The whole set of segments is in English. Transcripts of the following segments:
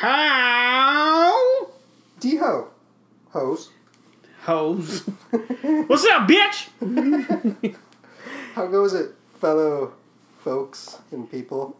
How? D-ho. Hose. Hose. What's up, bitch? How goes it, fellow folks and people,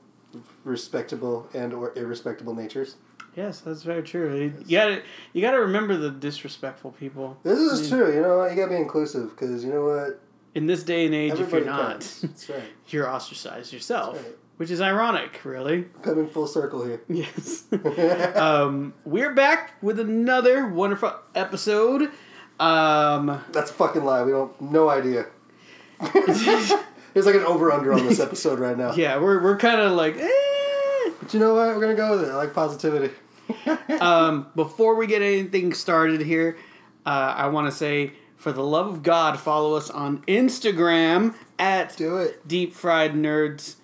respectable and or irrespectable natures? Yes, that's very true. You gotta, you gotta remember the disrespectful people. This is true. You know what? You gotta be inclusive because you know what? In this day and age, if you're not. That's right. you're ostracized yourself. Which is ironic, really. Coming full circle here. Yes. um, we're back with another wonderful episode. Um, That's a fucking lie. We don't. No idea. There's like an over under on this episode right now. yeah, we're we're kind of like. Eh. But you know what? We're gonna go with it. I like positivity. Um, before we get anything started here, uh, I want to say, for the love of God, follow us on Instagram at Do it. Deep Fried Nerds.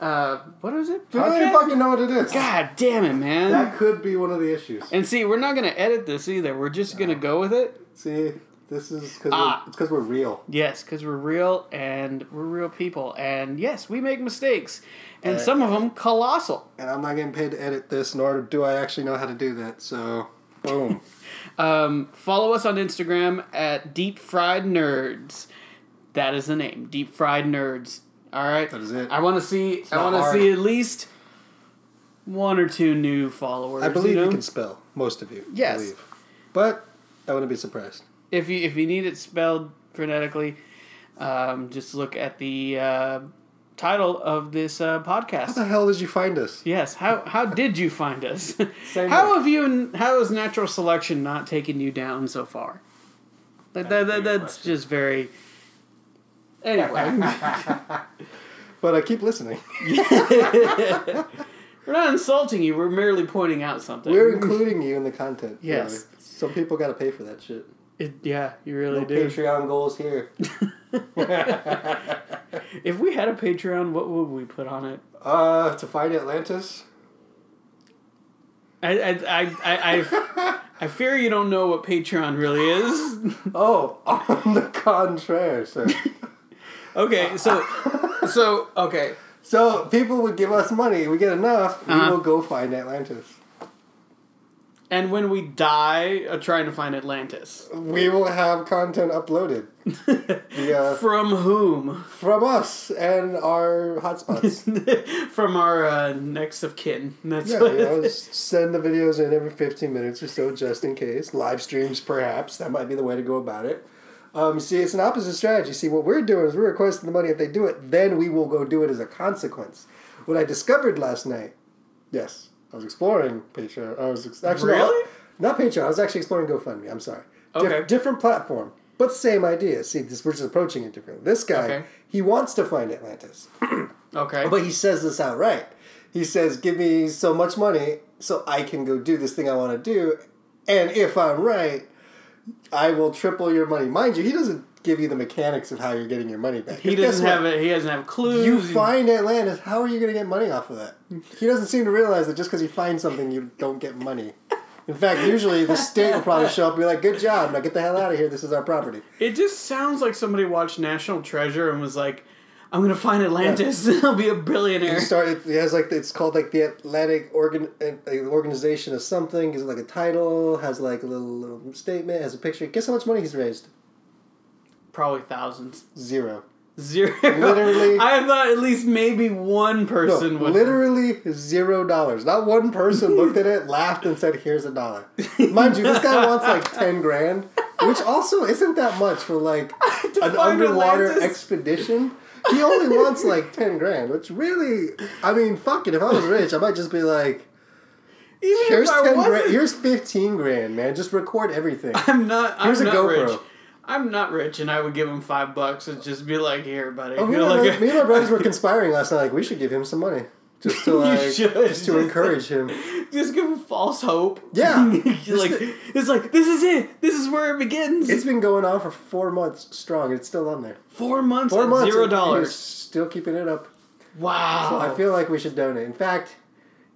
Uh, what is it? I don't even fucking know what it is. God damn it, man! That could be one of the issues. and see, we're not gonna edit this either. We're just gonna go with it. See, this is because Ah. it's because we're real. Yes, because we're real and we're real people, and yes, we make mistakes, and Uh, some of them colossal. And I'm not getting paid to edit this, nor do I actually know how to do that. So, boom. Um, follow us on Instagram at Deep Fried Nerds. That is the name, Deep Fried Nerds. All right, That is it. I want to see. I want to see at least one or two new followers. I believe you, you, can spell most of you. I Yes. believe. But I wouldn't be surprised. If you if you need it spelled phonetically, um, just look at the uh, title of this uh, How podcast. the hell did you find us? Yes. How how did you find us? How way. have you? How has natural selection not taken you down so far? That, that, that, that's just very. Anyway, But I keep listening. we're not insulting you. We're merely pointing out something. We're including you in the content. Yes. really. Some people got to pay for that shit. It, yeah, you really No do. Patreon goals here. If we had a Patreon, what would we put on it? Uh, to find Atlantis. I I I I, I, I fear you don't know what Patreon really is. Oh, on the contrary, sir. Okay, so so okay. so people would give us money. We get enough. We Uh-huh. will go find Atlantis. And when we die uh, trying to find Atlantis, We will have content uploaded via from whom? from us and our hotspots. from our uh, next of kin. That's yeah, what you know, send the videos in every 15 minutes or so, just in case. Live streams, perhaps. That might be the way to go about it. Um, see, it's an opposite strategy. See, what we're doing is we're requesting the money. If they do it, then we will go do it as a consequence. What I discovered last night, yes, I was exploring Patreon. I was ex- actually Really? not Patreon. I was actually exploring GoFundMe. I'm sorry. Dif- Okay. different platform, but same idea. See, this, we're just approaching it differently. This guy, Okay. he wants to find Atlantis. okay. But he says this outright. He says, "Give me so much money so I can go do this thing I want to do, and if I'm right, I will triple your money." Mind you, he doesn't give you the mechanics of how you're getting your money back. He doesn't have it. He doesn't have clues. You find Atlantis. How are you going to get money off of that? He doesn't seem to realize that just because you find something, you don't get money. In fact, usually the state will probably show up and be like, "Good job! Now get the hell out of here. This is our property." It just sounds like somebody watched National Treasure and was like, "I'm gonna find Atlantis and I'll be a billionaire." You start. It has like it's called like the Atlantic organ uh, organization of something. Is it like a title. Has like a little, little statement. Has a picture. Guess how much money he's raised? Probably thousands. Zero. Zero. Literally- I thought at least maybe one No, person would. literally zero dollars. Not one person looked at it, laughed, and said, "Here's a dollar." Mind you, this guy wants like ten grand, which also isn't that much for like an underwater Atlantis. expedition. He only wants like ten grand, which really, I mean, fuck it. If I was rich, I might just be like. Even Here's ten grand. Here's fifteen grand, man. Just record everything. I'm not. I'm Here's a not GoPro. rich. I'm not rich, and I would give him five bucks and just be like, "Here, buddy." Oh, me, and my, like- me and my brothers were conspiring last night. Like we should give him some money, just to like, just to encourage him. just give him false hope. Yeah. like it's like this is it. This is where it begins. It's been going on for four months strong. It's still on there. four months Four months. zero dollars. Still keeping it up. Wow. So I feel like we should donate. In fact,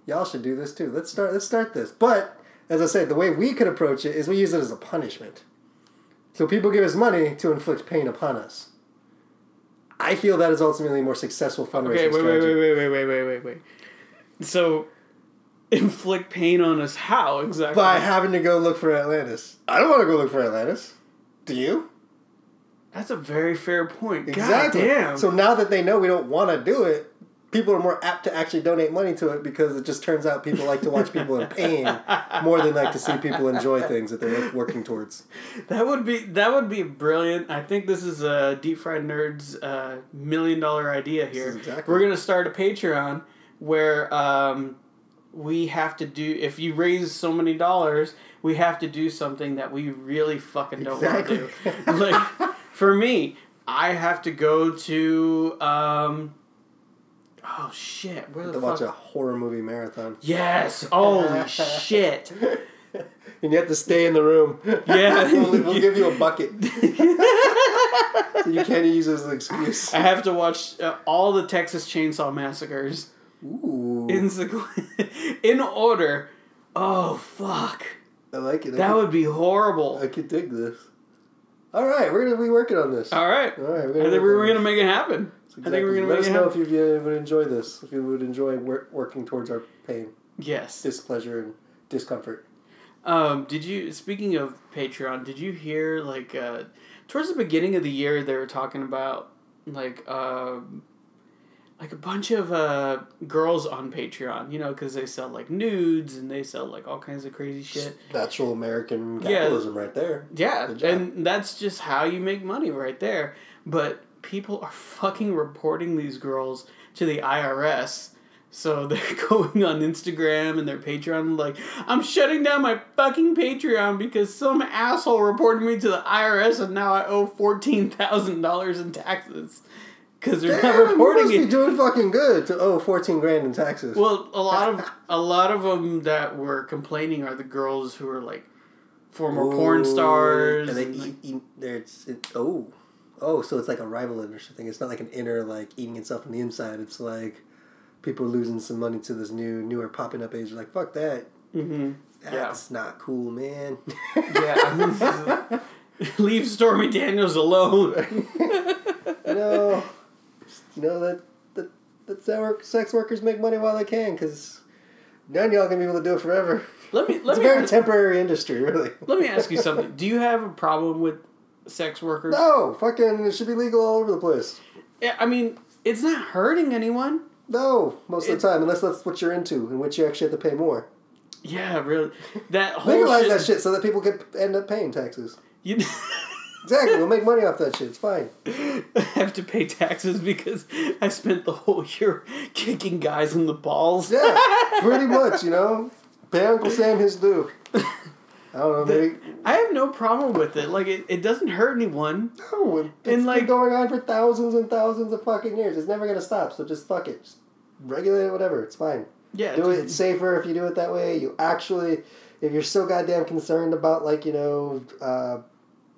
y'all should do this too. Let's start. Let's start this. But as I said, the way we could approach it is we use it as a punishment. So people give us money to inflict pain upon us. I feel that is ultimately a more successful fundraising okay, wait, wait, strategy. wait, wait, wait, wait, wait, wait, wait. So, inflict pain on us. How exactly? By having to go look for Atlantis. I don't want to go look for Atlantis. Do you? That's a very fair point. Exactly. God damn. So now that they know we don't want to do it, people are more apt to actually donate money to it because it just turns out people like to watch people in pain more than like to see people enjoy things that they're working towards. that would be that would be brilliant. I think this is a deep fried nerds uh, million dollar idea here. exactly- We're gonna start a Patreon where um, we have to do if you raise so many dollars, we have to do something that we really fucking don't Exactly. want to do. like for me, I have to go to um, oh shit, where the To fuck? watch a horror movie marathon. Yes. Holy shit. And you have to stay in the room. Yeah. we'll, we'll give you a bucket. so you can't use it as an excuse. I have to watch uh, all the Texas Chainsaw Massacres Ooh. in sequ- in order. Oh fuck. I like it. I That could, would be horrible. I could dig this. All right, we're gonna be working on this. All right. All right, we're I think we're gonna make it happen. I think we're gonna Let us know happen. if you would enjoy this. If you would enjoy wor- working towards our pain, Yes. displeasure, and discomfort. Um, did you speaking of Patreon, did you hear like uh towards the beginning of the year they were talking about like um like a bunch of uh girls on Patreon, you know, cuz they sell like nudes and they sell like all kinds of crazy shit. Natural American Yeah. capitalism, right there. Yeah, and that's just how you make money right there. But people are fucking reporting these girls to the IRS. So they're going on Instagram and their Patreon like, I'm shutting down my fucking Patreon because some asshole reported me to the IRS and now I owe fourteen thousand dollars in taxes because they're Damn, not you reporting must be doing fucking good to owe fourteen grand in taxes. Well, a lot of a lot of them that were complaining are the girls who are like former porn stars. And they and, like- eat, eat. It's it, oh, oh. So it's like a rival or thing. It's not like an inner like eating itself on the inside. It's like people losing some money to this new newer popping up age. Like fuck that. Mhm. That's not cool, man. Yeah. Leave Stormy Daniels alone. no, know, you know that that that sex sex workers make money while they can, because none of y'all gonna be able to do it forever. Let me let It's a very ask, temporary industry, really. let me ask you something. Do you have a problem with sex workers? No, fucking, it should be legal all over the place. Yeah, I mean, it's not hurting anyone. No, most of the time, unless that's what you're into, in which you actually have to pay more. Yeah, really. That whole Legalize shit. that shit so that people can end up paying taxes. You Exactly, we'll make money off that shit. It's fine. I have to pay taxes because I spent the whole year kicking guys in the balls. Yeah, pretty much, you know. Pay Uncle Sam his due. I don't know, maybe. I have no problem with it. Like it, it doesn't hurt anyone. No, it- it's And, like- been going on for thousands and thousands of fucking years. It's never gonna stop. So just fuck it. Just regulate it, whatever. It's fine. Yeah. Do it. It's safer if you do it that way. You actually, if you're so goddamn concerned about like you know, uh,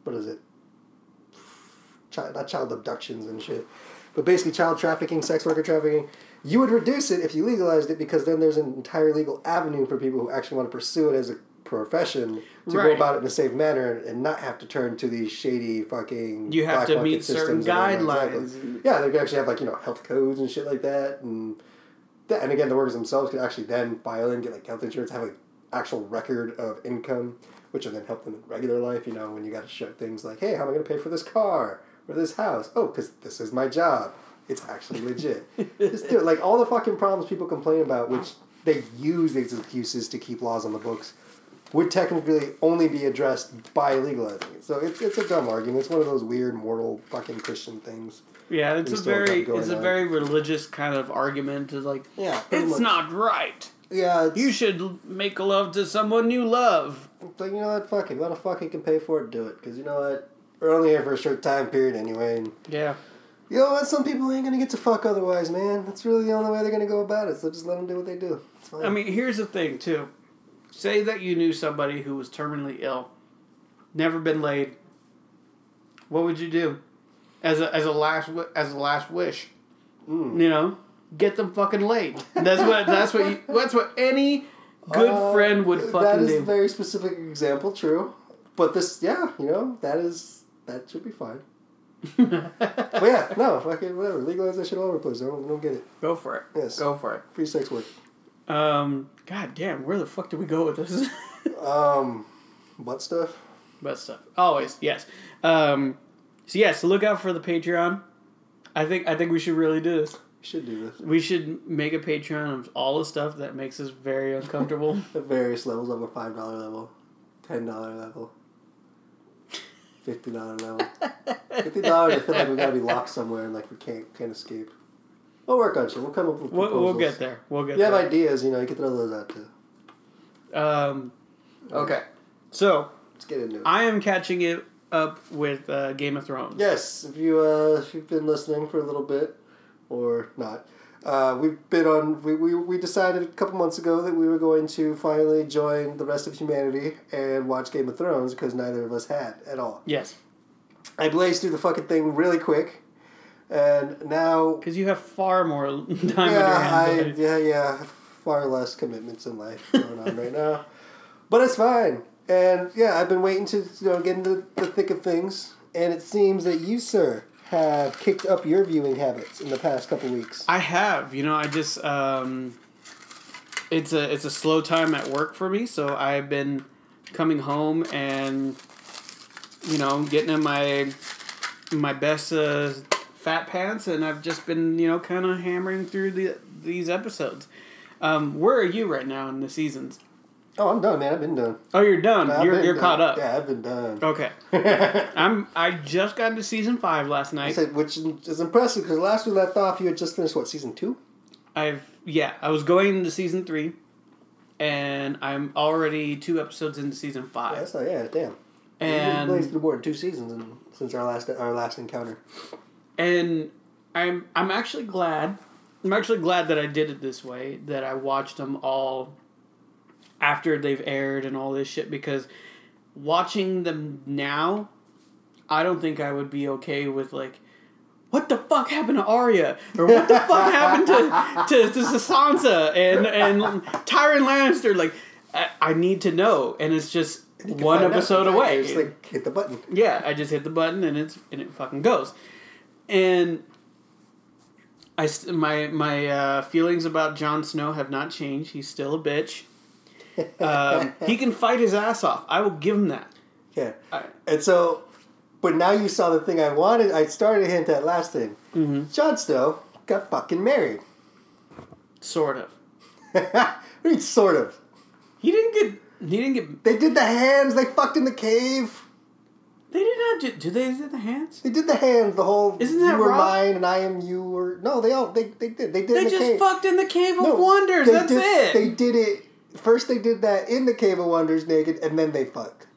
what is it? Child, not child abductions and shit, but basically child trafficking, sex worker trafficking. You would reduce it if you legalized it because then there's an entire legal avenue for people who actually want to pursue it as a profession to Right. go about it in a safe manner and not have to turn to these shady fucking. You have to meet certain systems and all that. guidelines. Exactly. Yeah, they could actually have like you know health codes and shit like that, and that, and again the workers themselves could actually then file in get like health insurance, have like actual record of income, which will then help them in regular life. You know, when you got to show things like, hey, how am I going to pay for this car or this house? Oh, because this is my job. It's actually legit. Just do it. Like all the fucking problems people complain about, which they use these excuses to keep laws on the books, would technically only be addressed by legalizing it. So it's, it's a dumb argument. It's one of those weird moral fucking Christian things. Yeah, it's a very it's a on. very religious kind of argument. To like, Yeah, it's much. not right. Yeah, it's, You should make love to someone you love. It's like, you know what, fuck it. What the fuck you can pay for it, do it. Because you know what? We're only here for a short time period anyway. And Yeah. you know what? Some people ain't going to get to fuck otherwise, man. That's really the only way they're going to go about it. So just let them do what they do. It's. I mean, here's the thing too. Say that you knew somebody who was terminally ill, never been laid. What would you do, as a as a last as a last wish? Mm. You know, get them fucking laid. That's what that's what you, that's what any good Uh, friend would That fucking is a do. very specific example, true. But this, yeah, you know, that is, that should be fine. But yeah, no, fucking whatever. Legalize that shit all over the place. I don't, I don't get it. Go for it. Yes. Go for it. Free sex work. Um, God damn, where the fuck do we go with this? Um, what stuff? Butt stuff. Always, yes. Um, so yes, look out for the Patreon. I think I think we should really do this. Should do this We should make a Patreon of all the stuff that makes us very uncomfortable. at various levels of a five dollar level, ten dollar level, fifty dollar level. Fifty dollars, I feel like we gotta be locked somewhere and like we can't can't escape. We'll work on shit. We'll come up with we'll, proposals. we'll get there. We'll get you have ideas, you know, you can throw those out too. Um, okay, so Let's get into it. I am catching it up with uh, Game of Thrones. Yes, if you uh, if you've been listening for a little bit, or not, uh, we've been on. We, we, we decided a couple months ago that we were going to finally join the rest of humanity and watch Game of Thrones because neither of us had at all. Yes, I blazed through the fucking thing really quick, and now because you have far more time on your yeah, hands. I, do. yeah, yeah, far less commitments in life going on right now, but it's fine. And yeah, I've been waiting to you know get into the thick of things, and it seems that you, sir, have kicked up your viewing habits in the past couple weeks. I have. You know, I just um, it's a it's a slow time at work for me, so I've been coming home and you know getting in my my best uh, fat pants, and I've just been you know kind of hammering through the these episodes. Um, where are you right now in the seasons? Oh, I'm done, man. I've been done. Oh, you're done. I've you're you're done. caught up. Yeah, I've been done. Okay. I'm. I just got into season five last night. said, which is impressive because last we left off, you had just finished what season two? I've yeah. I was going into season three, and I'm already two episodes into season Yeah, five. that's not yeah, damn. And And through more than two seasons in, since our last our last encounter. And I'm I'm actually glad. I'm actually glad that I did it this way. That I watched them all after they've aired and all this shit because watching them now, I don't think I would be okay with like. What the fuck happened to Arya? Or what the fuck happened to, to, to Sansa and, and Tyrion Lannister? Like, I, I need to know. And it's just one episode away. Just like hit the button. Yeah, I just hit the button and it's and it fucking goes. And I st- my my uh, feelings about Jon Snow have not changed. He's still a bitch. Um, he can fight his ass off. I will give him that. Yeah. I, And so, but now you saw the thing I wanted. I started to hint at last thing. Mhm. Jon Snow got fucking married. sort of. I mean, sort of. He didn't get. He didn't get. They did the hands. They fucked in the cave. They did not. Do, do they do the hands? They did the hands. The whole Isn't that you were mine and I am you. Or no, they all they they did. They did They the just cave. fucked in the Cave of No, Wonders. That's did, it. They did it first. They did that in the Cave of Wonders naked, and then they fucked.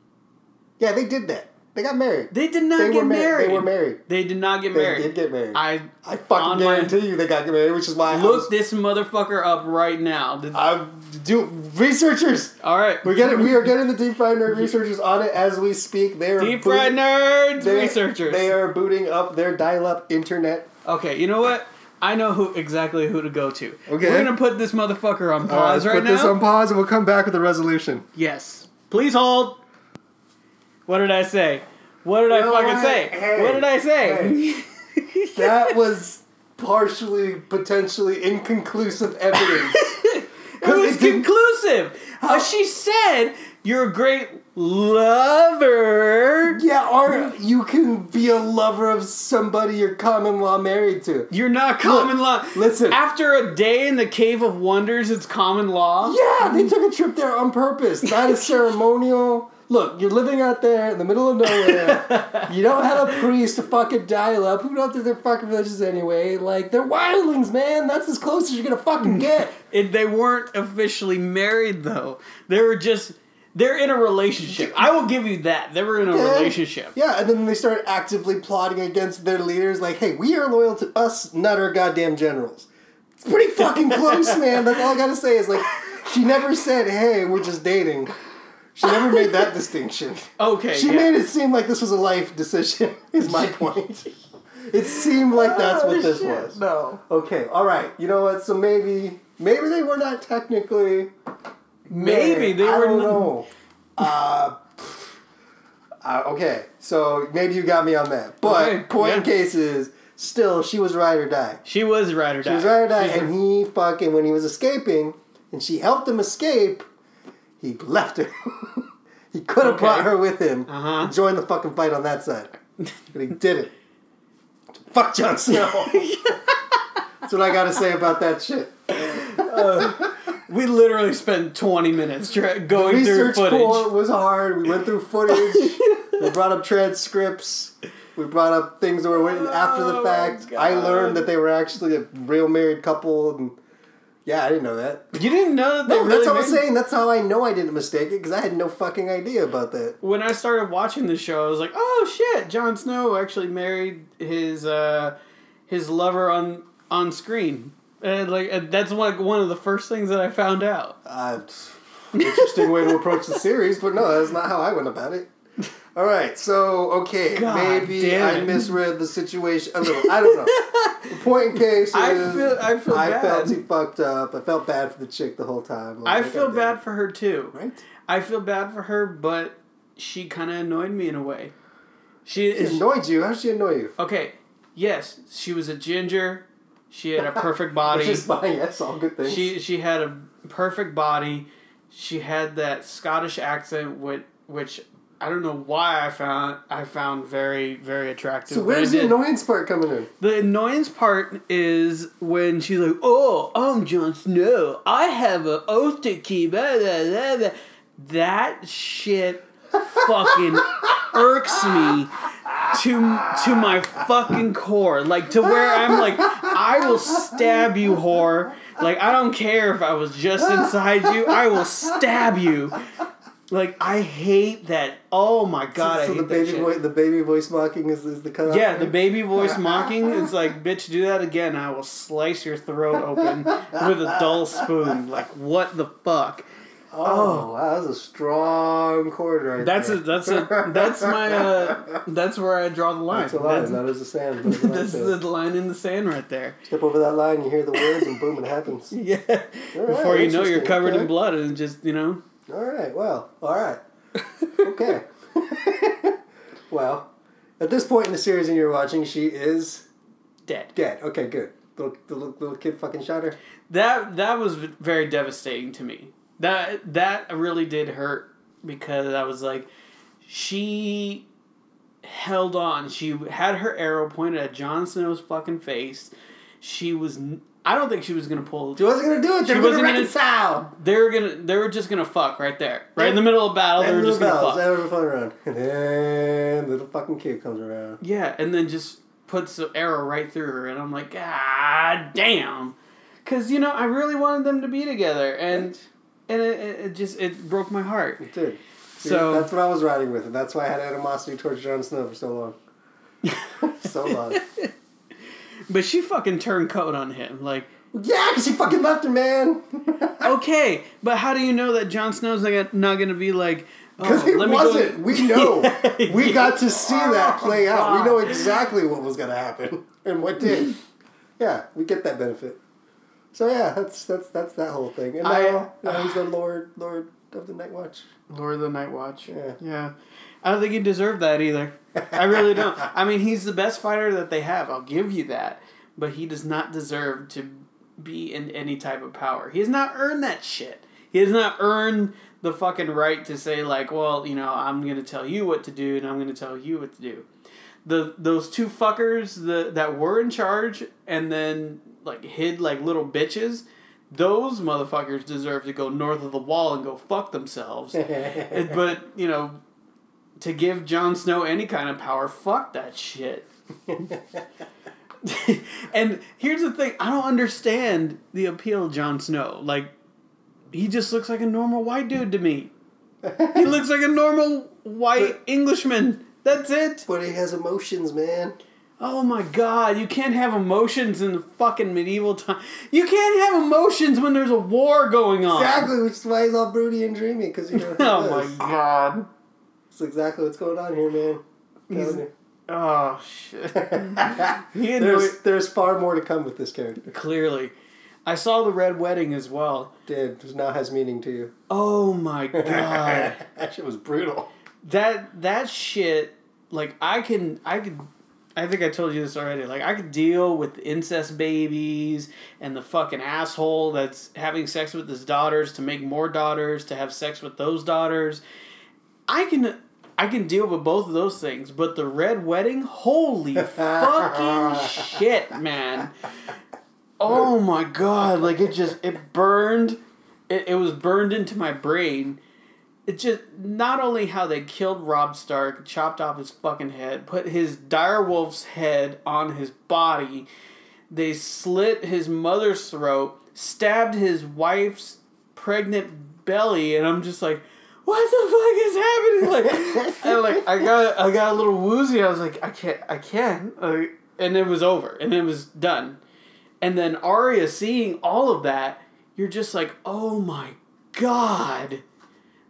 Yeah, they did that. They got married. They did not They get married. They were married. They did not get They married. They did get married. I I fucking on my- guarantee you they got married, which is why I look was, this motherfucker up right now. Did- I do researchers. all right, We're getting we are getting the deep fried nerd researchers on it as we speak. They are deep boot- fried nerds they- researchers. They are booting up their dial-up internet. Okay, you know what? I know who exactly who to go to. Okay. We're gonna put this motherfucker on pause right now. Put this on pause and we'll come back with a resolution. yes. Please hold. What did I say? What did I fucking what? say? Hey, what did I say? That was partially, potentially inconclusive evidence. it was it conclusive. Uh, she said you're a great lover. yeah, or you can be a lover of somebody you're common law married to. You're not common law. listen. After a day in the Cave of Wonders, it's common law. Yeah, they took a trip there on purpose. Not a ceremonial. Look, you're living out there in the middle of nowhere. you don't have a priest to fucking dial up. Who knows if they're fucking religious anyway? Like, they're wildlings, man. That's as close as you're gonna fucking get. It, they weren't officially married though. They were just they're in a relationship. I will give you that. They were in a Okay. relationship. Yeah, and then they start actively plotting against their leaders, like, hey, we are loyal to us, not our goddamn generals. It's pretty fucking close, man. That's all I gotta say is, like, she never said, hey, we're just dating. She never made that distinction. Okay. She yeah. made it seem like this was a life decision, is my point. It seemed like that's what Oh, this shit, was. No. Okay, alright. You know what? So maybe maybe they were not technically Maybe they I were don't know. Uh, uh, okay, so maybe you got me on that. But Okay, point yeah. case is still she was ride or die. She was ride or die. She was ride or die, She's- and he fucking when he was escaping, and she helped him escape, he left her. he could have Okay. brought her with him Uh-huh. and joined the fucking fight on that side. But he didn't. Fuck Jon Snow. That's what I gotta say about that shit. We literally spent 20 minutes tra- going through footage. core was hard. We went through footage. we brought up transcripts. We brought up things that were written after the Oh fact. I learned that they were actually a real married couple, and yeah, I didn't know that. You didn't know that they No, really that's what I'm made- saying. That's how I know I didn't mistake it because I had no fucking idea about that. When I started watching the show, I was like, "Oh shit! Jon Snow actually married his uh, his lover on on screen." And like and that's like one of the first things that I found out. Uh, interesting way to approach the series, but no, that's not how I went about it. All right, so okay, God maybe I misread the situation a little. I don't know. The point in case is I feel- I feel I bad. felt he fucked up. I felt bad for the chick the whole time. I feel did. bad for her too. Right? I feel bad for her, but she kind of annoyed me in a way. She She annoyed you. How did she annoy you? okay. Yes, she was a ginger. She had a perfect body. Which is fine. Yes, all good things. She she had a perfect body. She had that Scottish accent, which which I don't know why I found I found very very attractive. so where's the annoyance part coming in? The annoyance part is when she's like, "Oh, I'm Jon Snow. I have an oath to keep." Blah, blah, blah, blah." That shit fucking irks me to to my fucking core, like to where I'm like, I will stab you, whore. Like I don't care if I was just inside you. I will stab you. Like I hate that. Oh my god, so hate the baby voice, the baby voice mocking is, is the cutoff. Yeah, the baby voice mocking is like, bitch, do that again. I will slice your throat open with a dull spoon. Like, what the fuck? Oh, wow, that was a strong chord right That's a there. that's a that's my uh that's where I draw the line. That's a line. That's, That is the sand. That's that's the line in the sand right there. Step over that line, you hear the words, and boom, it happens. Yeah. Right, Before you know, you're covered Okay. in blood and just you know. All right. Well. All right. Okay. well, at this point in the series, and you're watching, she is Dead. dead. Okay. Good. Little, the little, little kid fucking shot her. That that was very devastating to me. That that really did hurt because I was like, she held on. She had her arrow pointed at Jon Snow's fucking face. She was. I don't think she was gonna pull. She wasn't gonna do it. They She were gonna wasn't gonna- reconcile. They were gonna. They were just gonna fuck right there, right in the middle of battle. They And were just gonna fuck. They were fun around, and then little fucking kid comes around. Yeah, and then just puts the arrow right through her, and I'm like, God damn, because you know I really wanted them to be together, and and it, it just it broke my heart. It did. So- that's what I was riding with, and that's why I had animosity towards Jon Snow for so long. so long. But she fucking turned coat on him, like. Yeah, because he fucking left her, man. Okay, but how do you know that Jon Snow's not gonna, be like? Because oh, he let me go- wasn't. We know. Yeah, we got to see oh that play out. We know exactly what was going to happen and what did. Yeah, we get that benefit. So yeah, that's that's that's that whole thing. And now, I- now he's the Lord Lord of the Night Watch. Lord of the Night Watch. Yeah. Yeah. I don't think he deserved that either. I really don't. I mean, he's the best fighter that they have. I'll give you that. But he does not deserve to be in any type of power. He has not earned that shit. He has not earned the fucking right to say like, well, you know, I'm gonna tell you what to do and I'm gonna tell you what to do. The those two fuckers the, that were in charge and then like hid like little bitches, those motherfuckers deserve to go north of the wall and go fuck themselves. But you know, to give Jon Snow any kind of power, fuck that shit. and here's the thing: I don't understand the appeal of Jon Snow. Like, he just looks like a normal white dude to me. He looks like a normal white But- Englishman. That's it. but he has emotions, man. Oh my god, you can't have emotions in the fucking medieval time. You can't have emotions when there's a war going on. Exactly, which is why he's all broody and dreamy because you know. Oh my god. That's exactly what's going on here, man. He's- you. Oh shit. he there's there's far more to come with this character. clearly. I saw the red wedding as well. Did which now has meaning to you. Oh my god. that shit was brutal. that that shit like I can I could I think I told you this already. Like I could deal with incest babies and the fucking asshole that's having sex with his daughters to make more daughters to have sex with those daughters. I can I can deal with both of those things, but the red wedding, holy fucking shit, man. Oh my god, like it just it burned it, it was burned into my brain. It just not only how they killed Robb Stark, chopped off his fucking head, put his direwolf's head on his body, they slit his mother's throat, stabbed his wife's pregnant belly, and I'm just like, what the fuck is happening? Like, and like I got I got a little woozy. I was like, I can't, I can't, like, and it was over, and it was done. And then Arya seeing all of that, you're just like, oh my god,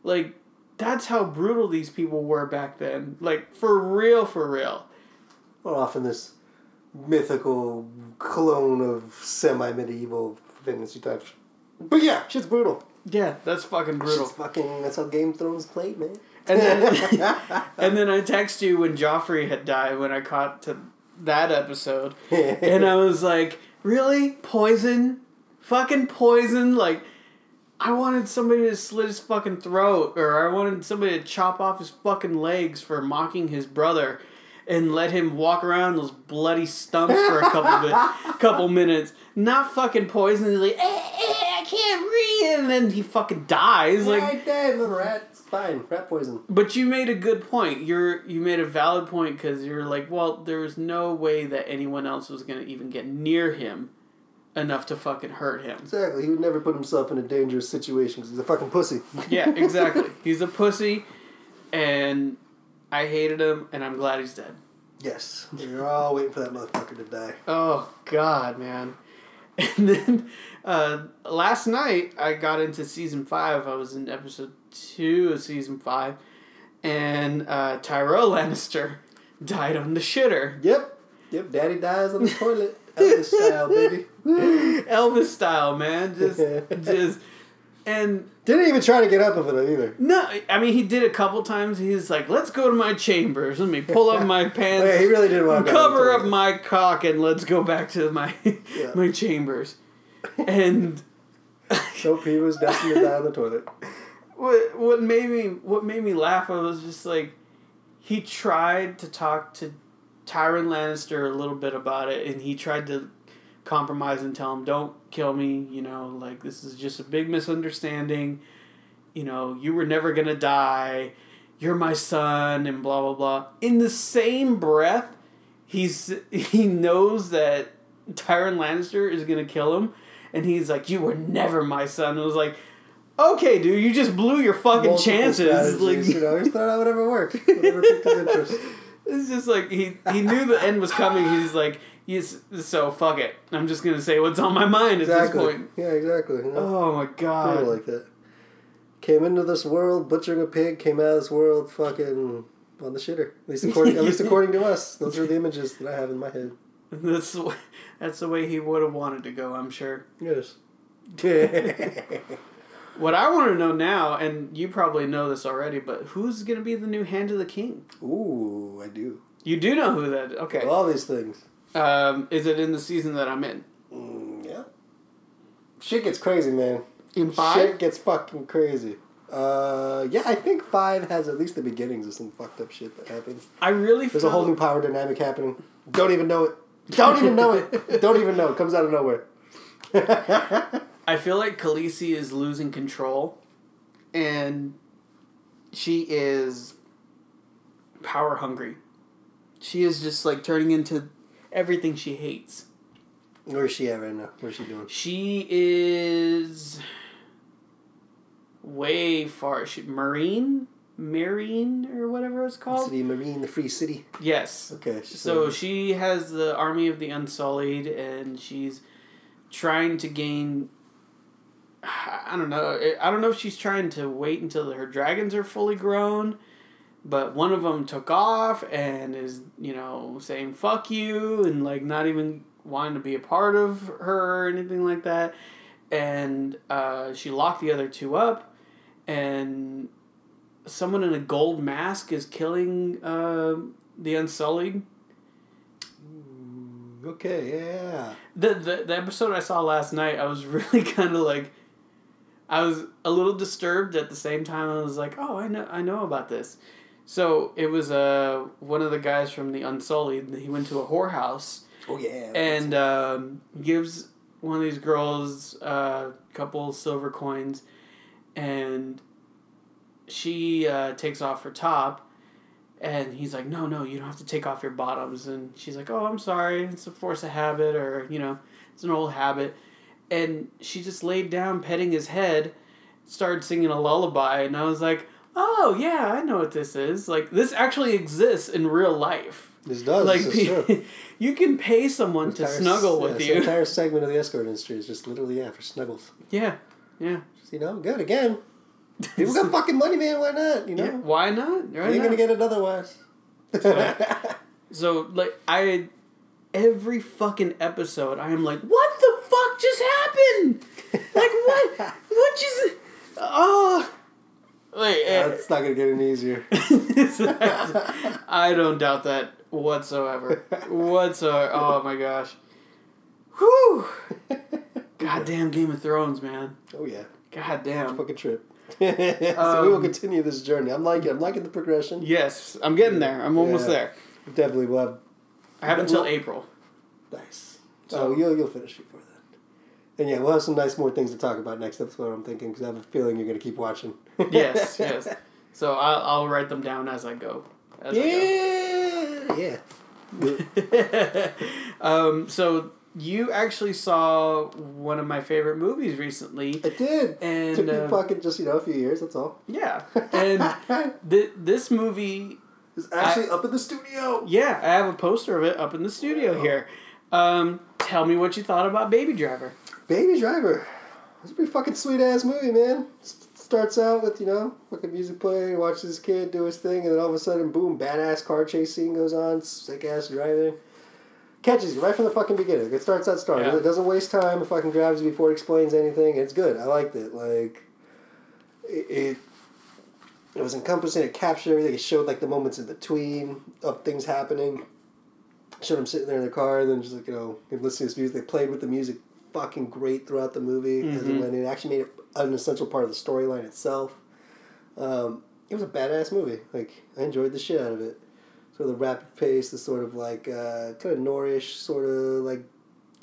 like that's how brutal these people were back then. Like for real, for real. Well, often this mythical clone of semi medieval fantasy types. But yeah, shit's brutal. Yeah, that's fucking brutal. Shit's fucking. That's how Game of Thrones played, man. And then, and then I text you when Joffrey had died when I caught to that episode, and I was like, "Really, poison, fucking poison!" Like, I wanted somebody to slit his fucking throat, or I wanted somebody to chop off his fucking legs for mocking his brother, and let him walk around those bloody stumps for a couple bit, couple minutes. Not fucking poison. He's like, eh, eh, I can't breathe, and then he fucking dies. Like, right there, little rat. It's fine. Rat poison. but you made a good point. You're you made a valid point because you're like, well, there was no way that anyone else was gonna even get near him enough to fucking hurt him. Exactly. He would never put himself in a dangerous situation because he's a fucking pussy. Yeah, exactly. he's a pussy, and I hated him, and I'm glad he's dead. yes. We're all waiting for that motherfucker to die. Oh God, man. And then uh, last night I got into season five. I was in episode two of season five, and uh, Tywin Lannister died on the shitter. Yep. Yep. Daddy dies on the toilet. Elvis style, baby. Elvis style, man. Just, just, and Didn't even try to get up of it either. no, I mean he did a couple times. He's like, "Let's go to my chambers. Let me pull up my pants, Yeah, he really did want to cover up my cock, and let's go back to my Yeah. my chambers." And so he was destined to die on the toilet. what what made me what made me laugh? I was just like, he tried to talk to Tyrion Lannister a little bit about it, and he tried to compromise and tell him, "Don't kill me." You know, like this is just a big misunderstanding. You know, you were never gonna die. You're my son, and blah blah blah. In the same breath, he's he knows that Tyrion Lannister is gonna kill him, and he's like, "You were never my son." It was like, okay, dude, you just blew your fucking Multiple chances. Like, you know, he's thought out whatever worked. Whatever piqued his interest. It's just like he he knew the end was coming. He's like, yes, so fuck it. I'm just gonna say what's on my mind at Exactly. this point. Yeah, exactly. You know? Oh my god. like that. Came into this world butchering a pig. Came out of this world fucking on the shitter. At least according, at least according to us, those are the images that I have in my head. That's the way, that's the way he would have wanted to go. I'm sure. Yes. What I want to know now, and you probably know this already, but who's gonna be the new Hand of the King? Ooh, I do. You do know who that? Okay. All these things. Um, is it in the season that I'm in? Mm, yeah. Shit gets crazy, man. In five? Shit gets fucking crazy. Uh, yeah, I think five has at least the beginnings of some fucked up shit that happens. I really There's a whole new power dynamic happening. Don't even know it. Don't even know it. Don't even know. It comes out of nowhere. I feel like Khaleesi is losing control, and she is power hungry. She is just like turning into everything she hates. Where's she at right now? Where's she doing? She is way far. She Meereen, Meereen, or whatever it's called. City Meereen, the Free City. Yes. Okay. So she has the army of the Unsullied, and she's trying to gain. I don't know. I don't know if she's trying to wait until her dragons are fully grown, but one of them took off and is you know saying "fuck you" and like not even wanting to be a part of her or anything like that, and uh, she locked the other two up, and someone in a gold mask is killing uh, the Unsullied. Okay, yeah. The, the the episode I saw last night, I was really kind of like, I was a little disturbed at the same time. I was like, oh, I know, I know about this. So it was uh one of the guys from the Unsullied. He went to a whorehouse Oh yeah. and um, gives one of these girls a uh, couple silver coins, and she uh, takes off her top. And he's like, no, no, you don't have to take off your bottoms. And she's like, oh, I'm sorry. It's a force of habit, or, you know, it's an old habit. And she just laid down, petting his head, started singing a lullaby. And I was like, oh, yeah, I know what this is. Like, this actually exists in real life. this does. like, this is true. pe- you can pay someone to snuggle yeah, with you. entire segment of the escort industry is just literally yeah for snuggles. Yeah, yeah. Just, you know, good again. People got fucking money, man. Why not? You know, Yeah, why not? you Right ain't gonna get it otherwise. So like I, every fucking episode, I am like, what the fuck just happened? Like what? what just? Oh, wait. eh, That's not gonna get any easier. I don't doubt that whatsoever. Whatsoever. Oh my gosh. Whew. Goddamn Game of Thrones, man. Oh yeah, Goddamn. fucking trip. so we will Um, continue this journey. I'm liking. I'm liking the progression. Yes, I'm getting there. I'm almost Yeah. there. Definitely, will have I have until April. nice. So- So you'll you'll finish before then. And yeah, we'll have some nice more things to talk about next episode. I'm thinking because I have a feeling you're gonna keep watching. Yes, yes. So I'll, I'll write them down as I go. As Yeah, yeah. I go. um, so you actually saw one of my favorite movies recently. I did. And, Took me uh, fucking just you know a few years. That's all. Yeah. And th- this movie, It's actually up in the studio. yeah, I have a poster of it up in the studio here. Um, tell me what you thought about Baby Driver. Baby Driver. It's a pretty fucking sweet ass movie, man. Starts out with, you know, fucking music playing, watch this kid do his thing, and then all of a sudden, boom, badass car chase scene goes on, sick ass driving. Catches you right from the fucking beginning. It starts out strong. Yeah. It doesn't waste time. It fucking grabs you before it explains anything. It's good. I liked it. Like, it, it, it was encompassing. It captured everything. It showed, like, the moments in between of things happening. Showed him sitting there in the car, and then just, like, you know, listening to his music. They played with the music fucking great throughout the movie as it Mhm. went. It actually made it an essential part of the storyline itself. Um, it was a badass movie. Like I enjoyed the shit out of it. Sort of the rapid pace, the sort of like uh, kind of Norrish sort of like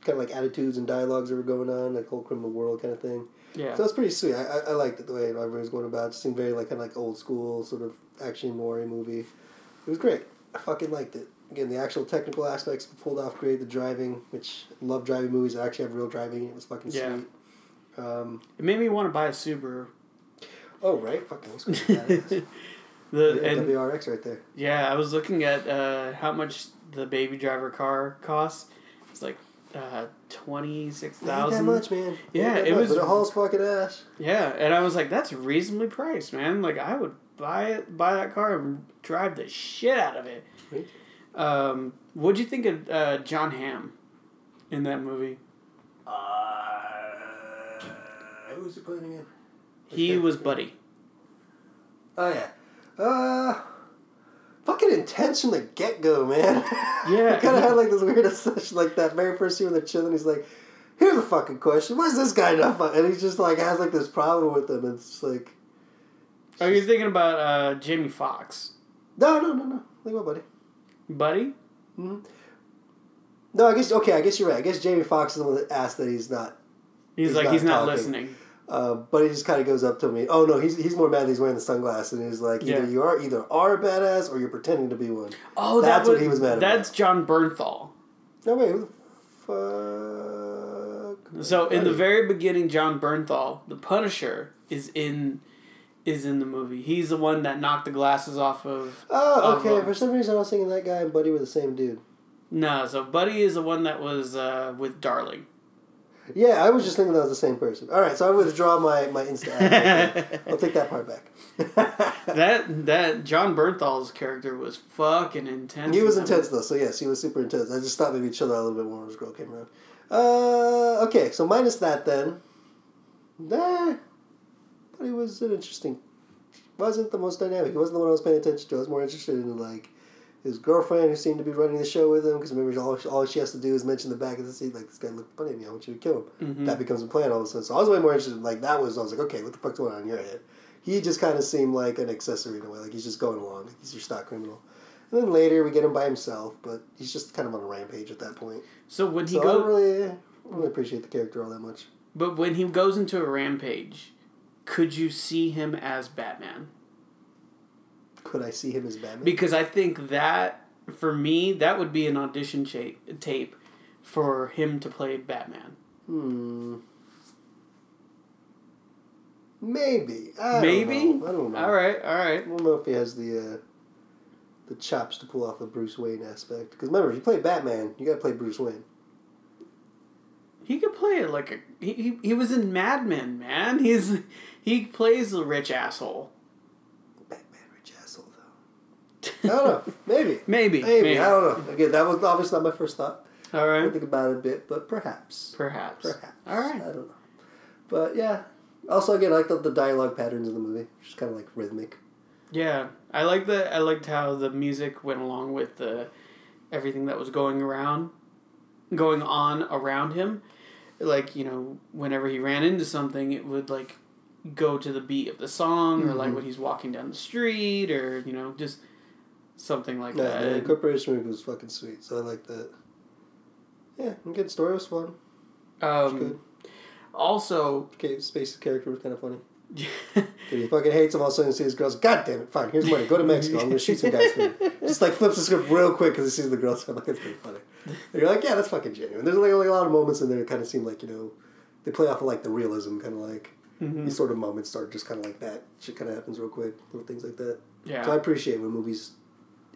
kind of like attitudes and dialogues that were going on, like whole criminal world kind of thing. Yeah. So it's pretty sweet. I, I, I liked it the way everyone was going about. It seemed very like kind of like old school sort of action Maury movie. It was great. I fucking liked it. Again, the actual technical aspects pulled off great. The driving, which I love driving movies that actually have real driving. It was fucking Yeah. sweet. Um, It made me want to buy a Subaru. oh right, fucking looks good. Badass. the Yeah, and WRX right there. yeah, I was looking at uh, how much the Baby Driver car costs. It's like uh, twenty six Ain't that much, man. Yeah, it much, was- But it hauls fucking ass. Yeah, and I was like, that's reasonably priced, man. Like I would buy it, buy that car and drive the shit out of it. Um, what'd you think of uh, Jon Hamm in that movie? Uh, who's he playing again? He was Buddy. Oh yeah. Uh, fucking intense from the get go, man. Yeah. he kind of had like this weird obsession, like that very first scene when they're chilling. He's like, "Here's a fucking question. Why is this guy not?" Fun? And he just like has like this problem with them. And it's like, Oh, you're thinking about uh, Jamie Foxx, no, no, no, no. Leave my buddy. Buddy? hmm No, I guess okay. I guess you're right. I guess Jamie Foxx is the one that asked that he's not He's, He's like not he's not talking. listening. Uh, but he just kind of goes up to me. Oh no, he's he's more mad he's wearing the sunglasses, and he's like, either Yeah. you are either are a badass or you're pretending to be one. Oh, That's that what he was mad at. That's Jon Bernthal. No wait, who the fuck? So in the very beginning, Jon Bernthal, the Punisher, is in is in the movie. He's the one that knocked the glasses off of. oh okay. um, For some reason, I was thinking that guy and Buddy were the same dude. No, so Buddy is the one that was uh, with Darling. Yeah, I was just thinking that was the same person. All right, so I withdraw my my insta. ad. I'll take that part back. That that Jon Bernthal's character was fucking intense. He was intense though, so yes, he was super intense. I just thought maybe chill out a little bit more when his girl came around. Uh, okay, so minus that then. Nah, but he was an interesting. Wasn't the most dynamic. He wasn't the one I was paying attention to. I was more interested in like his girlfriend who seemed to be running the show with him because remember all, all she has to do is mention the back of the seat like this guy looked funny at me I want you to kill him. Mhm. that becomes a plan all of a sudden. So I was way more interested like that was I was like okay what the fuck's going on in your head? He just kind of seemed like an accessory in a way like he's just going along he's your stock criminal. And then later we get him by himself but he's just kind of on a rampage at that point. So when he so I don't really, I don't really appreciate the character all that much. But when he goes into a rampage, could you see him as Batman? Could I see him as Batman Because I think that for me that would be an audition cha- tape for him to play Batman. Hmm. Maybe. I Maybe. Don't. I don't know. All right, all I don't know if he has the uh, the chops to pull off the Bruce Wayne aspect. Because remember, if you play Batman, you got to play Bruce Wayne. He could play it like a he, he, he was in Mad Men, man. He's he plays the rich asshole. Batman rich asshole though. I don't know. Maybe. Maybe, Maybe. maybe. I don't know. Again, that was obviously not my first thought. All right. I think about it a bit, but perhaps. perhaps. Perhaps. All right. I don't know. But yeah. Also, again, I like the, the dialogue patterns in the movie. Just kind of like rhythmic. Yeah, I like the I liked how the music went along with the everything that was going around, going on around him. Like you know, whenever he ran into something, it would like go to the beat of the song, or like Mhm. when he's walking down the street, or you know, just something like that. Yeah, that. the incorporation movie was fucking sweet, so I like that. Yeah, good story was fun. Um, good. also, Kevin Spacey's character was kind of funny. Dude, he fucking hates him. All of a sudden, he sees girls. God damn it! Fine, here's money. Go to Mexico. I'm gonna shoot some guys. Just like flips the script real quick because he sees the girls. I'm like, that's pretty funny. And you're like, yeah, that's fucking genuine. There's like, like a lot of moments in there that kind of seem like you know, they play off of like the realism, kind of like Mhm. these sort of moments start just kind of like that. Shit kind of happens real quick. Little things like that. yeah, So I appreciate when movies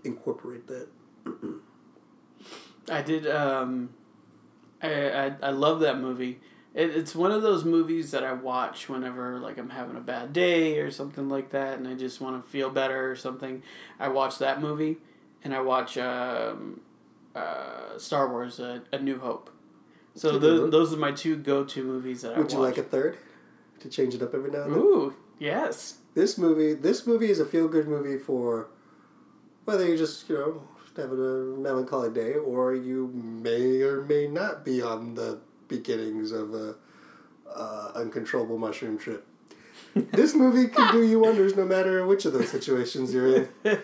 incorporate that. I did. Um, I, I I love that movie. It, it's one of those movies that I watch whenever like I'm having a bad day or something like that, and I just want to feel better or something. I watch that movie, and I watch um, uh, Star Wars: a, a New Hope. So those, those are my two go to movies that I watch. Would you like a third to change it up every now and then? Ooh, yes. This movie, this movie is a feel good movie for whether you're just you know having a melancholy day or you may or may not be on the beginnings of a uh, uncontrollable mushroom trip. this movie can do you wonders no matter which of those situations you're in.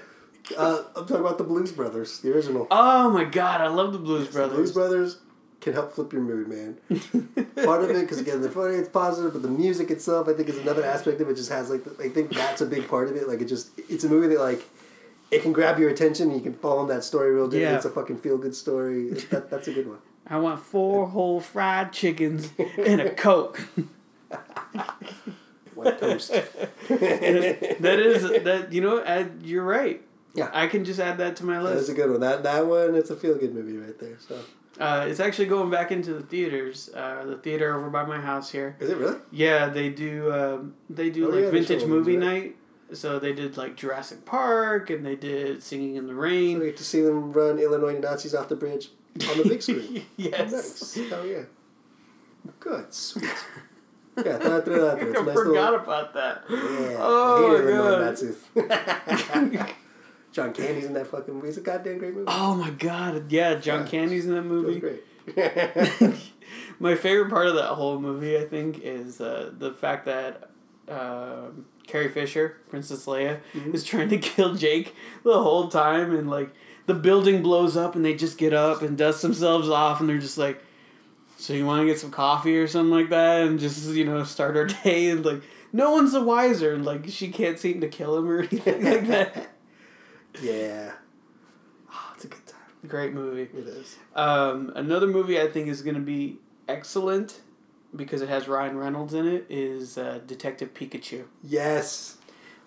Uh, I'm talking about the Blues Brothers, the original. Oh my god, I love the Blues The Brothers. Blues Brothers can help flip your mood, man. Part of it, because again, they're funny, it's positive, but the music itself, I think, is another aspect of it. Just has like, I think that's a big part of it. Like, it just, it's a movie that like, it can grab your attention. and You can follow in that story real good. Yeah. It's a fucking feel good story. That, that's a good one. I want four whole fried chickens and a Coke. White toast. that is that you know I, you're right. Yeah. I can just add that to my list. That's a good one. That that one, it's a feel good movie right there. So, Uh, it's actually going back into the theaters. Uh, the theater over by my house here. is it really? Yeah, they do. Um, they do Oh, like yeah, vintage movie night. So they did like Jurassic Park, and they did Singing in the So Rain. we get to see them run Illinois Nazis off the bridge on the big screen. yes. Nice. Hell yeah. Good. Sweet. Yeah, throw, throw that there. It's a I nice forgot little. about that. Yeah. Oh my Illinois God. Nazis. John Candy's in that fucking movie. It's a goddamn great movie. Oh my god! Yeah, John Yeah. Candy's in that movie. great. My favorite part of that whole movie, I think, is uh, the fact that um Carrie Fisher, Princess Leia, Mhm. is trying to kill Jake the whole time, and like the building blows up, and they just get up and dust themselves off, and they're just like, "So you want to get some coffee or something like that?" And just you know start our day, and like no one's the wiser, and like she can't seem to kill him or anything like that. yeah. Oh, it's a good time. Great movie. It is. Um, another movie I think is going to be excellent because it has Ryan Reynolds in it is uh, Detective Pikachu. Yes.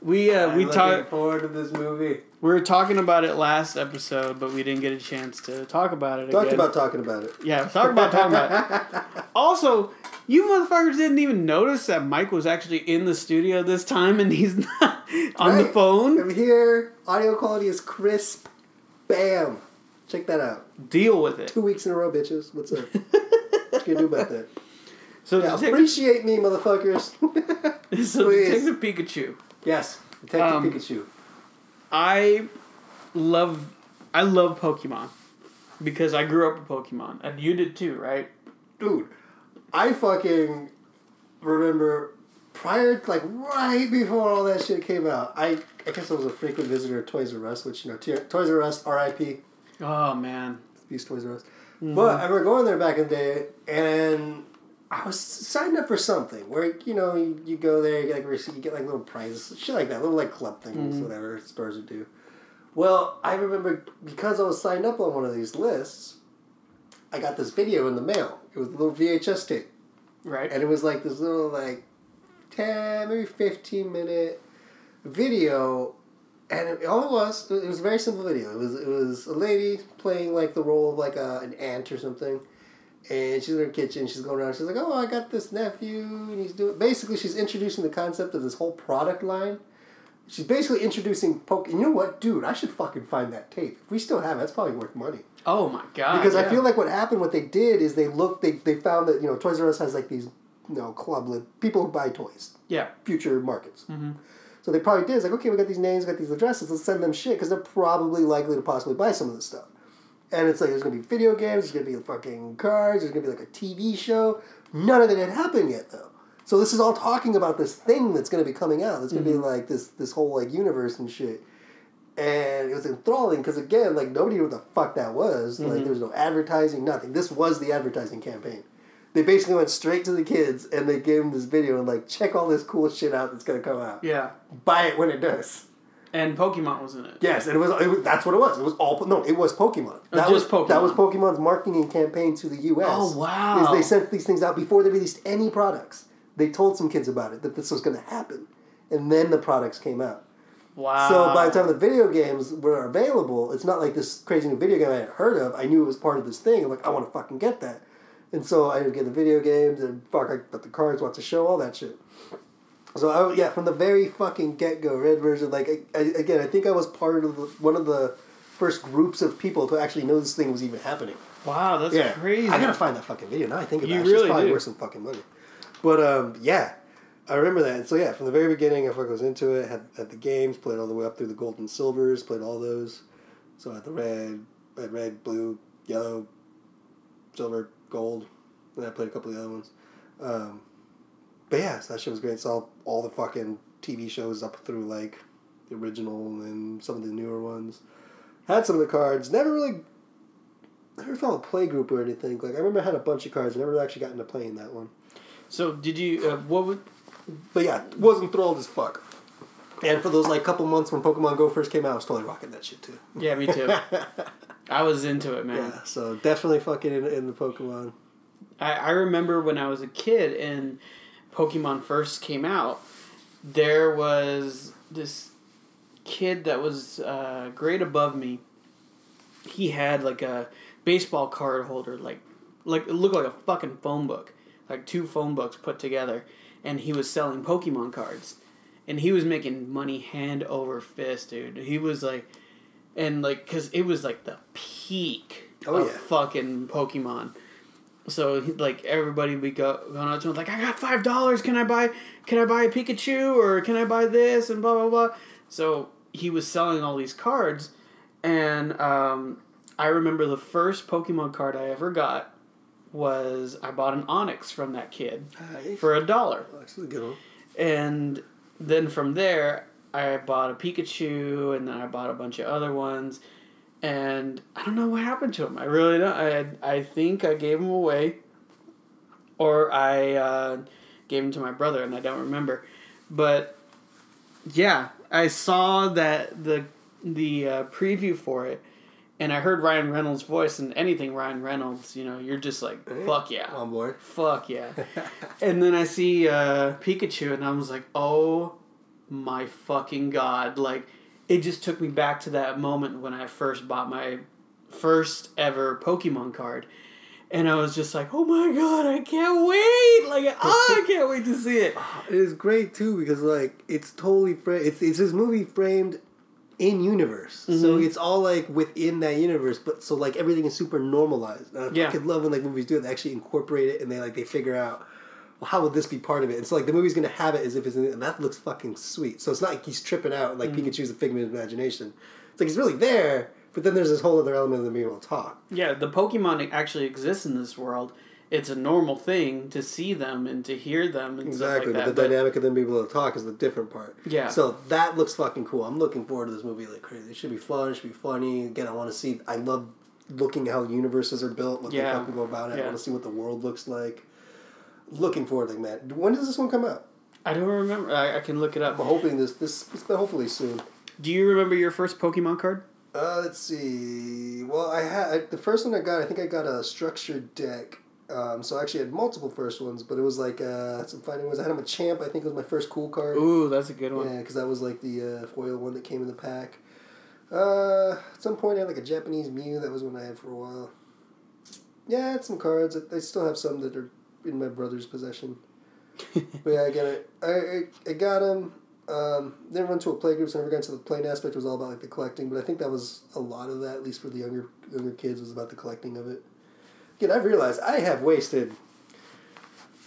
We uh, we talked forward to this movie. we were talking about it last episode, but we didn't get a chance to talk about it. Talked again. about talking about it. yeah, talk about talking about. It. Also, you motherfuckers didn't even notice that Mike was actually in the studio this time, and he's not on the phone. I'm here. Audio quality is crisp. Bam. Check that out. Deal with it. Two weeks in a row, bitches. What's up? what you gonna do about that? So, Yeah, appreciate me, motherfuckers. so please. Detective Pikachu. yes. Detective Um, Pikachu. I love I love Pokemon because I grew up with Pokemon, and you did too, right? Dude, I fucking remember prior, like right before all that shit came out. I I guess I was a frequent visitor at Toys R Us, which you know, T- Toys R Us, R.I.P. Oh man. These Toys R Us. But I remember going there back in the day, and I was signed up for something where you know you, you go there, you get like receipt, you get like little prizes, shit like that, little like club things, mm-hmm. whatever Spurs would do. Well, I remember because I was signed up on one of these lists, I got this video in the mail. It was a little VHS tape, Right. and it was like this little like ten, maybe fifteen minute video. And it, all it was, it was a very simple video. It was it was a lady playing like the role of like a, an aunt or something, and she's in her kitchen. She's going around. She's like, "Oh, I got this nephew, and he's doing." Basically, she's introducing the concept of this whole product line. She's basically introducing poke. And you know what, dude? I should fucking find that tape. If we still have it, that's probably worth money. oh my god. Because I feel like what happened, what they did is they looked, they, they found that you know Toys R Us has like these, you know, club people who buy toys, Yeah. future markets. Mm-hmm. So they probably did. It's like, okay, we got these names, we got these addresses. Let's send them shit because they're probably likely to possibly buy some of this stuff. And it's like there's gonna be video games, there's gonna be fucking cards, there's gonna be like a TV show. None of it had happened yet though. So this is all talking about this thing that's gonna be coming out. That's gonna be mm-hmm. like this this whole like universe and shit. And it was enthralling because again, like nobody knew what the fuck that was. Like mm-hmm. there was no advertising, nothing. This was the advertising campaign. They basically went straight to the kids and they gave them this video and like check all this cool shit out that's gonna come out. Yeah. Buy it when it does. And Pokemon was in it. Yes, and it was, it was that's what it was. It was all no, it was Pokemon. Oh, That just was that was Pokemon's marketing campaign to the U.S. Oh, wow. Is they sent these things out before they released any products. They told some kids about it that this was going to happen, and then the products came out. Wow. So by the time the video games were available, it's not like this crazy new video game I had heard of. I knew it was part of this thing. I'm like, I want to fucking get that. And so I would get the video games and fuck, I got the cards, watch the show, all that shit. So I, yeah, from the very fucking get go, red version. Like I, I, again, I think I was part of the, one of the first groups of people to actually know this thing was even happening. Wow, that's yeah, crazy. I gotta find that fucking video now. I think about You it. It's really probably do. worth some fucking money. But um, yeah, I remember that. And so yeah, from the very beginning, I fucking was into it. Had had the games, played all the way up through the gold and silvers, played all those. So I had the red, red, red, blue, yellow, silver, gold, and I played a couple of the other ones. Um, but yeah, so that shit was great. Saw all the fucking TV shows up through like the original and some of the newer ones. Had some of the cards. Never really never found a play group or anything. Like I remember I had a bunch of cards. Never actually got into playing that one. So did you? Uh, what would? But yeah, was enthralled as fuck. And for those like couple months when Pokemon Go first came out, I was totally rocking that shit too. Yeah, me too. I was into it, man. Yeah, so definitely fucking in, in the Pokemon. I, I remember when I was a kid and Pokemon first came out, there was this kid that was uh, grade above me. He had like a baseball card holder, like like it looked like a fucking phone book, like two phone books put together, and he was selling Pokemon cards, and he was making money hand over fist, dude. He was like, and like, cause it was like the peak Oh, of yeah. fucking Pokemon. So he- like everybody we be go, going out to him like I got five dollars. Can I buy? Can I buy a Pikachu or can I buy this and blah blah blah. So he was selling all these cards, and um, I remember the first Pokemon card I ever got was I bought an Onix from that kid for a dollar, Actually, a good one. and then from there I bought a Pikachu, and then I bought a bunch of other ones. And I don't know what happened to him. I really don't. I I think I gave him away, or I uh, gave him to my brother, and I don't remember. But yeah, I saw that the the uh, preview for it, and I heard Ryan Reynolds' voice, and anything Ryan Reynolds, you know, you're just like, fuck yeah, On board. fuck yeah. and then I see uh, Pikachu, and I was like, oh my fucking god! Like, it just took me back to that moment when I first bought my first ever Pokemon card. And I was just like, oh my god, I can't wait! Like, oh, I can't wait to see it. It is great too because like it's totally fra- it's it's this movie framed in universe, so Mhm. it's all like within that universe. But so like everything is super normalized. And I Yeah. fucking love when like movies do it. They actually incorporate it and they like they figure out. Well, how would this be part of it? It's like the movie's gonna have it as if it's in it, and that looks fucking sweet. So it's not like he's tripping out like Pikachu's mm. a figment of imagination. It's like he's really there, but But then there's this whole other element of them being able to talk. Yeah, the Pokemon actually exists in this world. It's a normal thing to see them and to hear them and Exactly, stuff like but that. the dynamic of them being able to talk is the different part. Yeah. So that looks fucking cool. I'm looking forward to this movie like crazy. It should be fun. It should be funny. Again, I want to see. I love looking how universes are built. What Yeah. they fucking go about it. Yeah. I want to see what the world looks like. Looking forward to it, man. When does this one come out? I don't remember. I, I can look it up. I'm hoping this this it's hopefully soon. Do you remember your first Pokemon card? Uh, let's see. Well, I had I, the first one I got. I think I got a structured deck. Um, so I actually had multiple first ones, but it was like uh, some fighting ones. I had Hitmonchan. I think it was my first cool card. Ooh, that's a good one. Yeah, because that was like the uh, foil one that came in the pack. Uh, at some point, I had like a Japanese Mew. That was one I had for a while. Yeah, I had some cards. I- I still have some that are in my brother's possession. but yeah, again, I, I, I got him. Um, never went to a play group, so I never got into the playing aspect. It was all about like the collecting, but I think that was a lot of that, at least for the younger younger kids, was about the collecting of it. Again, I've realized I have wasted.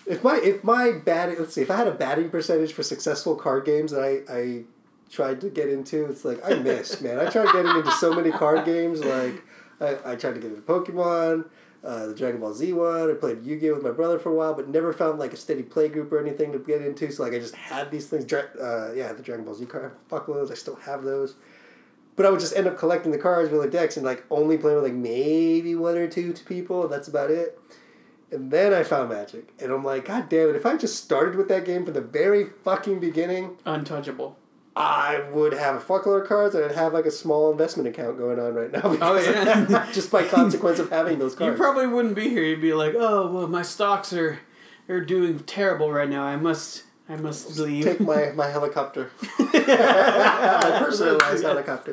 If my if my batting let's see if I had a batting percentage for successful card games that I, I tried to get into, it's like I missed man. I tried getting into so many card games. Like I, I tried to get into Pokemon, uh, the Dragon Ball Z one. I played Yu Gi Oh with my brother for a while, but never found like a steady play group or anything to get into. So like I just had these things. Dra- uh, yeah, the Dragon Ball Z card. Fuck those. I still have those. But I would just end up collecting the cards with the decks and like only playing with like maybe one or two people. And that's about it. And then I found Magic, and I'm like, God damn it! If I just started with that game from the very fucking beginning, Untouchable. I would have a fuckload of cards, and I'd have like a small investment account going on right now. Oh, yeah. just by consequence of having those cards. You probably wouldn't be here. You'd be like, "Oh, well, my stocks are are doing terrible right now. I must I must leave." Take my, my helicopter. my personalized helicopter.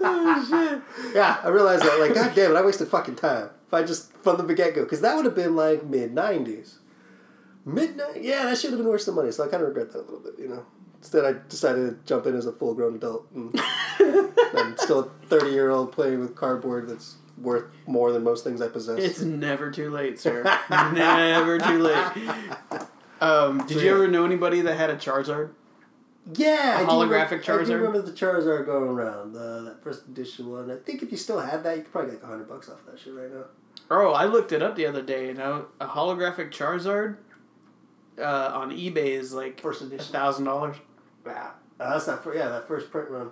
oh shit. Yeah, I realized that. Like, God damn it, I wasted fucking time. If I just from the get go, because that would have been like mid '90s. Midnight? yeah, that should have been worth some money. So I kind of regret that a little bit, you know. Instead, I decided to jump in as a full grown adult. And I'm still a 30 year old playing with cardboard that's worth more than most things I possess. It's never too late, sir. never too late. Um, did So, you yeah. ever know anybody that had a Charizard? yeah, A I do holographic remember- I do Charizard? remember the Charizard going around, uh, that first edition one. I think if you still had that, you could probably get like 100 bucks off that shit right now. Oh, I looked it up the other day, and a a holographic Charizard uh, on eBay is like First edition. thousand dollars. Yeah. Uh, that's for, yeah, that first print run.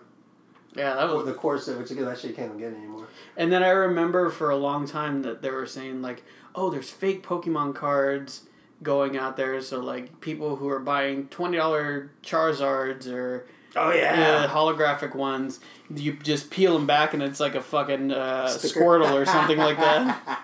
Yeah, that was the corset, which again, that shit can't get anymore. And then I remember for a long time that they were saying like, "Oh, there's fake Pokemon cards going out there." So like people who are buying twenty dollar Charizards or Oh uh, holographic ones, you just peel them back and it's like a fucking uh, Squirtle or something like that.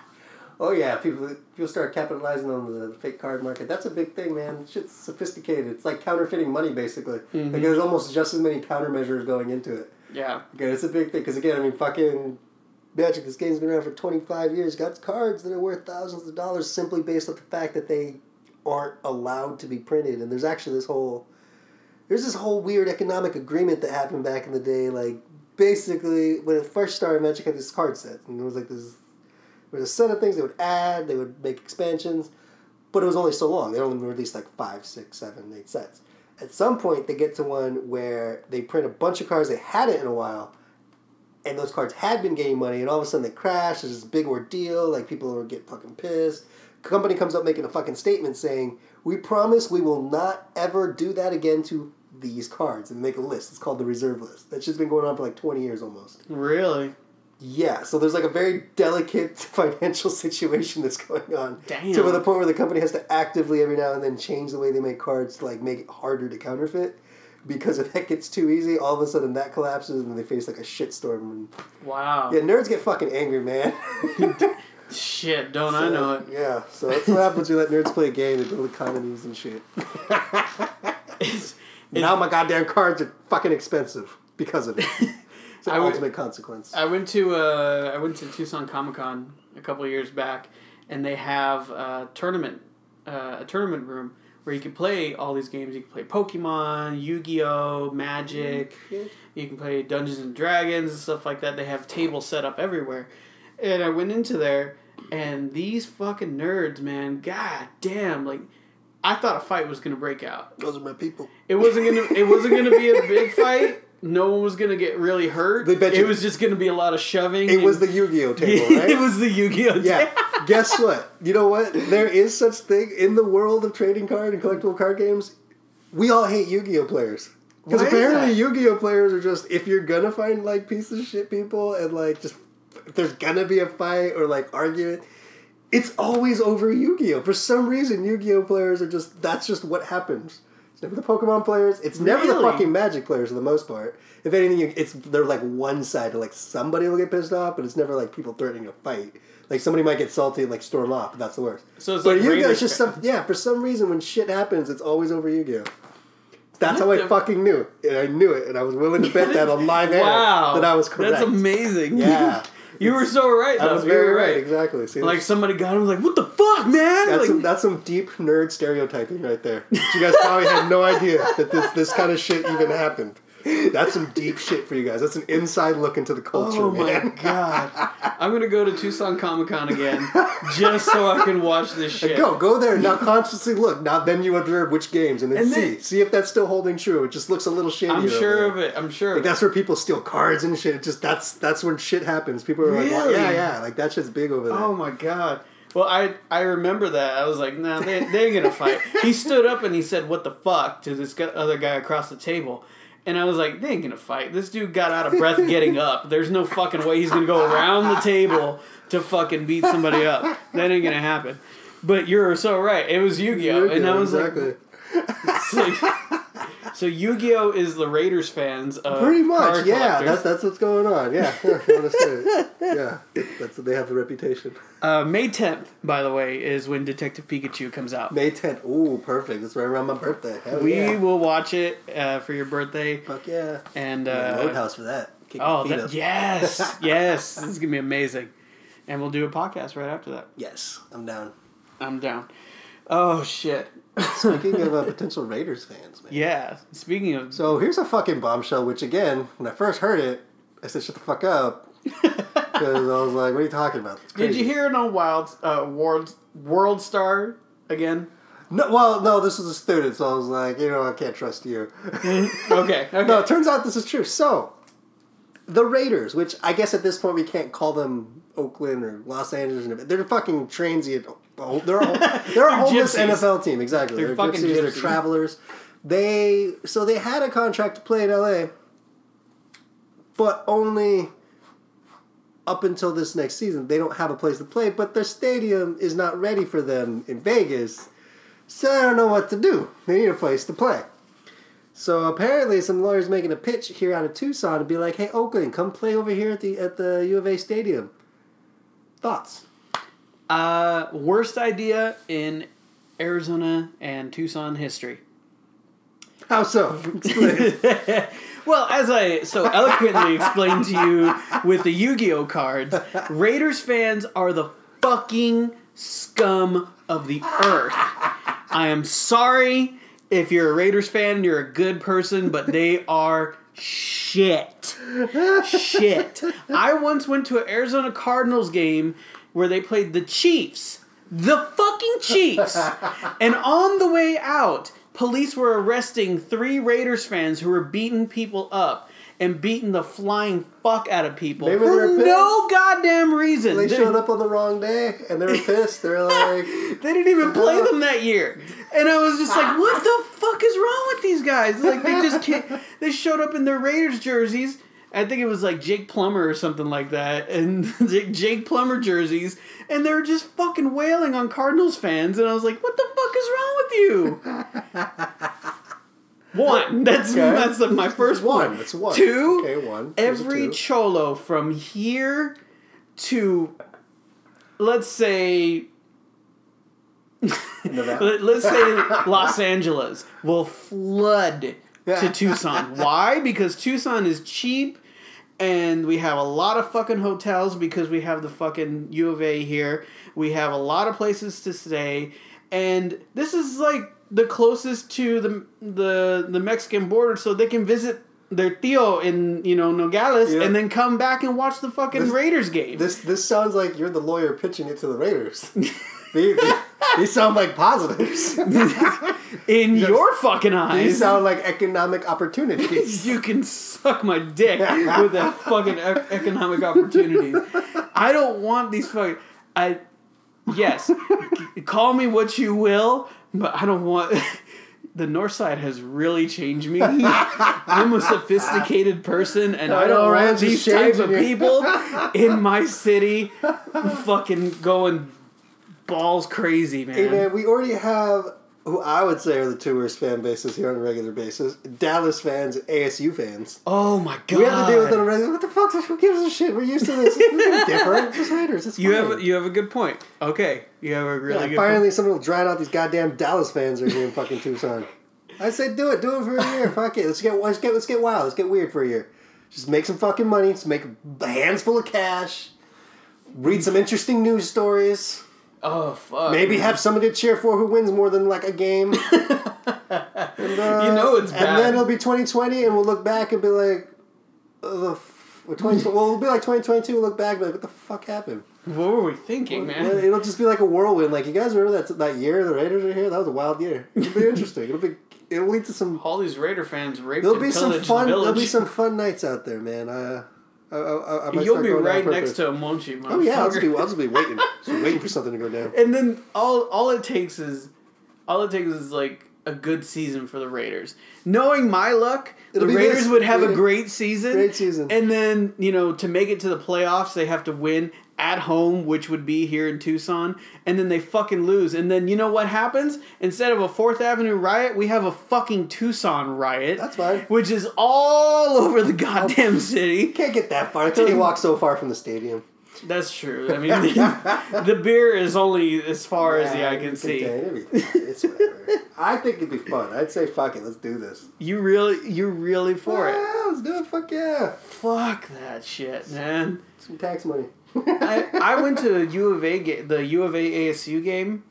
Oh yeah, people people start capitalizing on the fake card market. That's a big thing, man. Shit's sophisticated. It's like counterfeiting money, basically. Mhm. Like there's almost just as many countermeasures going into it. Yeah, Okay, it's a big thing because again, I mean, fucking Magic. This game's been around for twenty five years. Got cards that are worth thousands of dollars simply based on the fact that they aren't allowed to be printed. And there's actually this whole there's this whole weird economic agreement that happened back in the day. Like basically, when it first started, Magic had this card set, and it was like this. There was a set of things they would add. They would make expansions, but it was only so long. They only released like five, six, seven, eight sets. At some point, they get to one where they print a bunch of cards they hadn't in a while, and those cards had been gaining money, and all of a sudden they crash. There's this big ordeal. Like people are getting fucking pissed. Company comes up making a fucking statement saying, "We promise we will not ever do that again to these cards," and make a list. It's called the reserve list. That shit's been going on for like twenty years almost. really. Yeah, so there's like a very delicate financial situation that's going on. Damn. To the point where the company has to actively every now and then change the way they make cards to like make it harder to counterfeit. Because if that gets too easy, all of a sudden that collapses and they face like a shitstorm. And Wow. yeah, nerds get fucking angry, man. Shit, don't I know it? Yeah, so that's what happens when you let nerds play a game. They build economies and shit. It's, now my goddamn cards are fucking expensive because of it. I ultimate consequence. I went to uh, I went to Tucson Comic Con a couple years back, and they have a tournament, uh, a tournament room where you can play all these games. You can play Pokemon, Yu Gi Oh, Magic. You can play Dungeons and Dragons and stuff like that. They have tables set up everywhere, and I went into there, and these fucking nerds, man, god damn, like. I thought a fight was gonna break out. Those are my people. It wasn't gonna. It wasn't gonna be a big fight, no one was gonna get really hurt. They bet you, it was just gonna be a lot of shoving. It was the Yu-Gi-Oh table, right? it was the Yu-Gi-Oh. Yeah. Guess what? You know what? There is such thing in the world of trading card and collectible card games. We all hate Yu-Gi-Oh players. Because apparently? Yu-Gi-Oh players are just if you're gonna find like pieces of shit people and like just if there's gonna be a fight or like argument, it's always over Yu-Gi-Oh. For some reason, Yu-Gi-Oh players are just that's just what happens. Never the Pokemon players. It's never the fucking Magic players for the most part. If anything, you- it's they're like one side. Like somebody will get pissed off, but it's never like people threatening to fight. Like somebody might get salty and like storm off, but that's the worst. So it's but like Raiders is just some yeah. For some reason, when shit happens, it's always over Yu-Gi-Oh. That's how I fucking knew, and I knew it, and I was willing to bet that on live air Wow, that I was correct. That's amazing. Yeah. you were so right. I was very were right. Exactly. See, Like somebody got him, like, what the fuck, man? That's Like, some that's some deep nerd stereotyping right there. You guys probably had no idea that this this kind of shit even happened. That's some deep shit for you guys. That's an inside look into the culture, oh my man. god, I'm gonna go to Tucson Comic Con again just so I can watch this shit. Go, go there now. Consciously look. Now, then you observe which games, and then And see, then- see if that's still holding true. It just looks a little shady. I'm sure of it. I'm sure. Like of it. that's where people steal cards and shit. It just that's that's when shit happens. People are like, yeah, yeah, like that shit's big over there. Oh my god. Well, I I remember that. I was like, nah, they, they ain't gonna fight. he stood up and he said, "What the fuck?" to this other guy across the table. And I was like, they ain't gonna fight. This dude got out of breath getting up. There's no fucking way he's gonna go around the table to fucking beat somebody up. That ain't gonna happen. But you're so right. It was Yu-Gi-Oh, and I was exactly. like, so Yu-Gi-Oh is the Raiders fans of Pretty much, yeah. collectors. That's that's what's going on. Yeah, you wanna say it. Yeah, that's they have the reputation. Uh, May 10th, by the way, is when Detective Pikachu comes out. May tenth. Ooh, perfect. That's right around my birthday. Hell we yeah. will watch it uh, for your birthday, Fuck yeah. and uh, Roadhouse for that. Kick oh, that, yes, yes, this is gonna be amazing, and we'll do a podcast right after that. Yes, I'm down. I'm down. Oh shit. Speaking of uh, potential Raiders fans, man. Yeah. Speaking of, So here's a fucking bombshell. Which again, when I first heard it, I said, "Shut the fuck up," because I was like, "What are you talking about?" Did you hear it on Wild uh, World World Star again? No, well, no, this was a student, so I was like, you know, I can't trust you. Okay. Okay. no, it turns out this is true. So, the Raiders, which I guess at this point we can't call them Oakland or Los Angeles, they're fucking transient. Oh, They're a, they're a homeless gypsies. NFL team, exactly. They're They're, fucking gypsies, They're travelers. They so they had a contract to play in LA, but only up until this next season. They don't have a place to play, but their stadium is not ready for them in Vegas. So I don't know what to do. They need a place to play. So apparently, some lawyers making a pitch here out of Tucson to be like, "Hey, Oakland, come play over here at the at the U of A stadium." Thoughts? Uh, worst idea in Arizona and Tucson history. How so? Well, as I so eloquently explained to you with the Yu-Gi-Oh cards, Raiders fans are the fucking scum of the earth. I am sorry if you're a Raiders fan, you're a good person, but they are shit. Shit. I once went to an Arizona Cardinals game where they played the Chiefs. The fucking Chiefs. And on the way out, police were arresting three Raiders fans who were beating people up and beating the flying fuck out of people Maybe for no goddamn reason. they They- showed up on the wrong day and they were pissed. They're like, they didn't even play them that year. And I was just like, what the fuck is wrong with these guys? Like they just can't they showed up in their Raiders jerseys. I think it was like Jake Plummer or something like that, and Jake Plummer jerseys, and they were just fucking wailing on Cardinals fans, and I was like, "What the fuck is wrong with you?" One. That's Okay. that's my first one. point. It's one. Two. Okay, one. Here's Every two. cholo from here to, let's say, let's say Los Angeles will flood to Tucson. Why? Because Tucson is cheap and we have a lot of fucking hotels because we have the fucking U of A here. We have a lot of places to stay and this is like the closest to the the the Mexican border so they can visit their tío in, you know, Nogales Yeah. and then come back and watch the fucking This- Raiders game. This this sounds like you're the lawyer pitching it to the Raiders. These, these sound like positives. In your fucking eyes. these sound like economic opportunities. you can suck my dick with that fucking e- economic opportunities. I don't want these fucking. I yes, c- call me what you will, but I don't want. The North Side has really changed me. I'm a sophisticated person, and I I don't want these types of people in my city, fucking going balls crazy, man. Hey man, we already have who I would say are the two worst fan bases here on a regular basis: Dallas fans, and ASU fans. Oh my god! We have to deal with it on a regular. What the fuck? Who gives a shit? We're used to this. It's different. It's just Raiders. It's You fine. have you have a good point. Okay, you have a really Yeah, good finally, someone will drown out these goddamn Dallas fans are here in fucking Tucson. I said, do it, do it for a year. Fuck it. Let's get, let's get, let's get wild. Let's get weird for a year. Just make some fucking money. Just make a hands full of cash. Read some interesting news stories. Oh fuck! Maybe man. have somebody to cheer for who wins more than like a game. And, uh, You know it's bad. And bad. then it'll be 2020, and we'll look back and be like, the. F- 20, well, it'll be like 2022. We'll look back and be like, what the fuck happened? What were we thinking, man? It'll just be like a whirlwind. Like you guys remember that that year the Raiders were here? That was a wild year. It'll be interesting. It'll be it'll lead to some. All these Raider fans raped There'll be some fun. the There'll be some fun nights out there, man. Uh, I, I, I, You'll be right next to a Monchi, Oh yeah, I'll just be. I'll just be waiting, just waiting for something to go down. And then all all it takes is all it takes is like a good season for the Raiders. Knowing my luck, It'll the Raiders this. would have a Great- great season. Great season. And then, you know, to make it to the playoffs, they have to win at home, which would be here in Tucson. And then they fucking lose. And then you know what happens? Instead of a Fourth Avenue riot, we have a fucking Tucson riot. That's fine. Which is all over the oh, goddamn city. Can't get that far until you walk so far from the stadium. That's true. I mean, the, the beer is only as far as the Yeah, eye you can see. It's whatever. I think it'd be fun. I'd say fuck it. Let's do this. You really, you're really for it. Yeah, let's do it. Fuck yeah. Fuck that shit, man. Some tax money. I, I went to a U of A ga- the U of A ASU game,